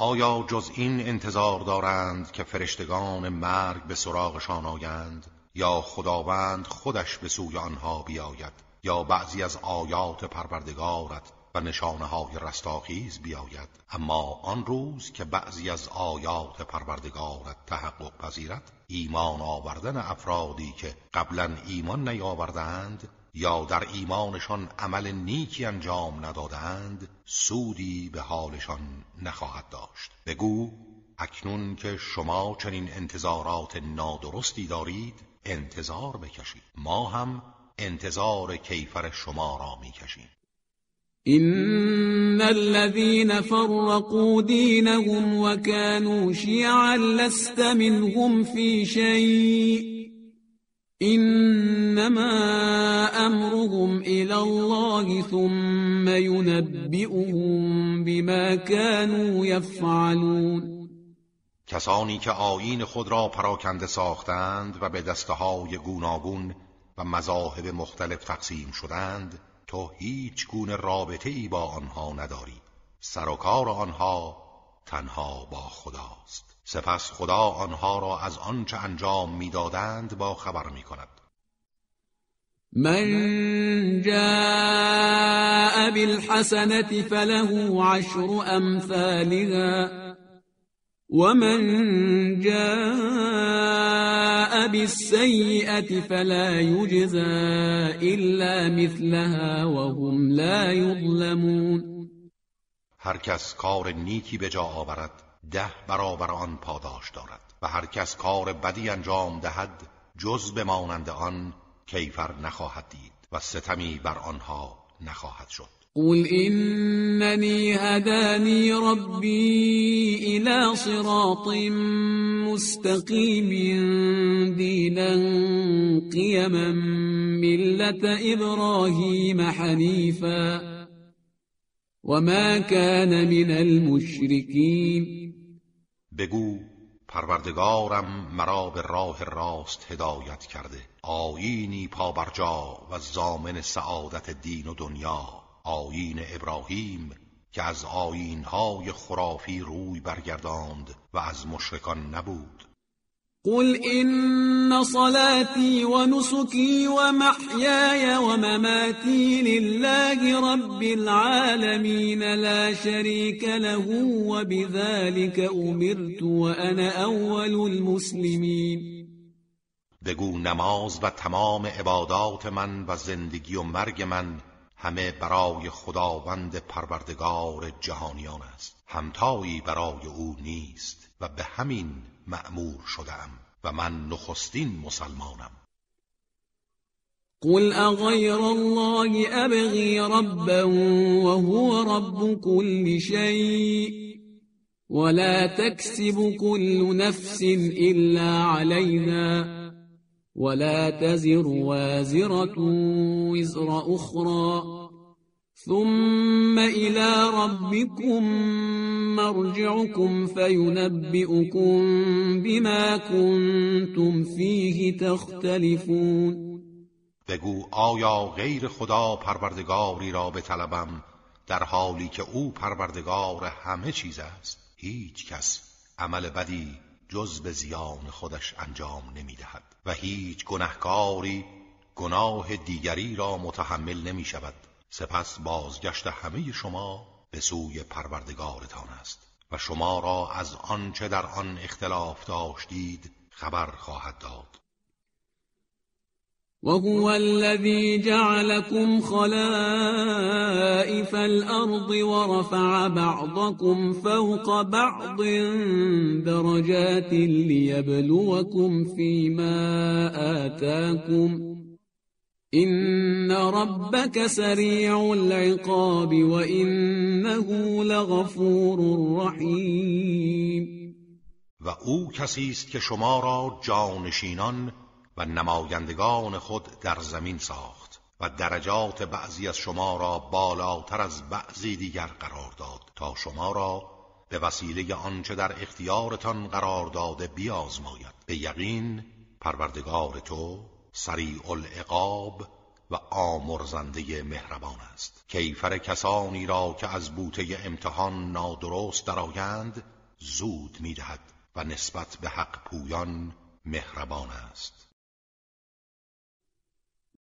آیا جز این انتظار دارند که فرشتگان مرگ به سراغشان آیند؟ یا خداوند خودش به سوی آنها بیاید یا بعضی از آیات پروردگارت و نشانه های رستاخیز بیاید؟ اما آن روز که بعضی از آیات پروردگارت تحقق پذیرد ایمان آوردن افرادی که قبلا ایمان نیاوردند یا در ایمانشان عمل نیکی انجام ندادند سودی به حالشان نخواهد داشت. بگو اکنون که شما چنین انتظارات نادرستی دارید انتظار بکشید. ما هم انتظار کیفر شما را می‌کشیم. إن الذين فرقوا دينهم وكانوا شيعا لست منهم في شيء إنما أمرهم إلى الله ثم ينبئهم بما كانوا يفعلون. کسانی که آیین خود را پراکنده ساختند و به دسته های گوناگون و مذاهب مختلف تقسیم شدند تو هیچ گونه رابطه ای با آنها نداری. سر و کار آنها تنها با خداست. سپس خدا آنها را از آنچه انجام می‌دادند با خبر می کند من جاء بالحسنة فله عشر أمثالها ومن جاء بالسيئة فلا يجزى إلا مثلها وهم لا يظلمون. هر کس کار نیکی به جا آورد ده برابر آن پاداش دارد و هر کس کار بدی انجام دهد جز به مانند آن کیفر نخواهد دید و ستمی بر آنها نخواهد شد. قل إنني هداني ربي إلى صراط مستقيم دينا قيما ملة إبراهيم حنيفا وما كان من المشركين بگو پروردگارم مرا به راه راست هدایت کرده. آیینی پابرجا و زامن سعادت دین و دنیا. آیین ابراهیم که از آیینهای خرافی روی برگرداند و از مشرکان نبود. قل إن صلاتي ونسكي ومحياي ومماتي لله رب العالمين لا شريك له وبذلك أمرت وأنا أول المسلمين. بگو نماز و تمام عبادات من و زندگی و مرگ من همه برای خداوند پروردگار جهانیان است. همتایی برای او نیست و به همین مأمور شدم و من نخستین مسلمانم. قل اغیر الله ابغی ربا وهو رب كل شيء ولا تكسب كل نفس إلا عليها ولا تزر وازرة وزر أخرى ثم إلى ربكم مرجعكم فينبئكم بما كنتم فيه تختلفون بگو آیا غیر خدا پروردگاری را بطلبم در حالی که او پروردگار همه چیز است؟ هیچ کس عمل بدی جز به زیان خودش انجام نمی دهد و هیچ گنهکاری گناه دیگری را متحمل نمی شود سپس بازگشت همه شما به سوی پروردگارتان است و شما را از آنچه در آن اختلاف داشتید خبر خواهد داد. وهو الذي جعلكم خلائف الأرض ورفع بعضكم فوق بعض درجات ليبلوكم فيما آتاكم إن ربك سريع العقاب وإنه لغفور رحيم و او کسی است که شما را جانشینان و نمایندگان خود در زمین ساخت و درجات بعضی از شما را بالاتر از بعضی دیگر قرار داد تا شما را به وسیله آنچه در اختیارتان قرار داده بیازماید. به یقین پروردگار تو سریع العقاب و آمرزنده مهربان است. کیفر کسانی را که از بوته امتحان نادرست درآیند زود می‌دهد و نسبت به حق پویان مهربان است.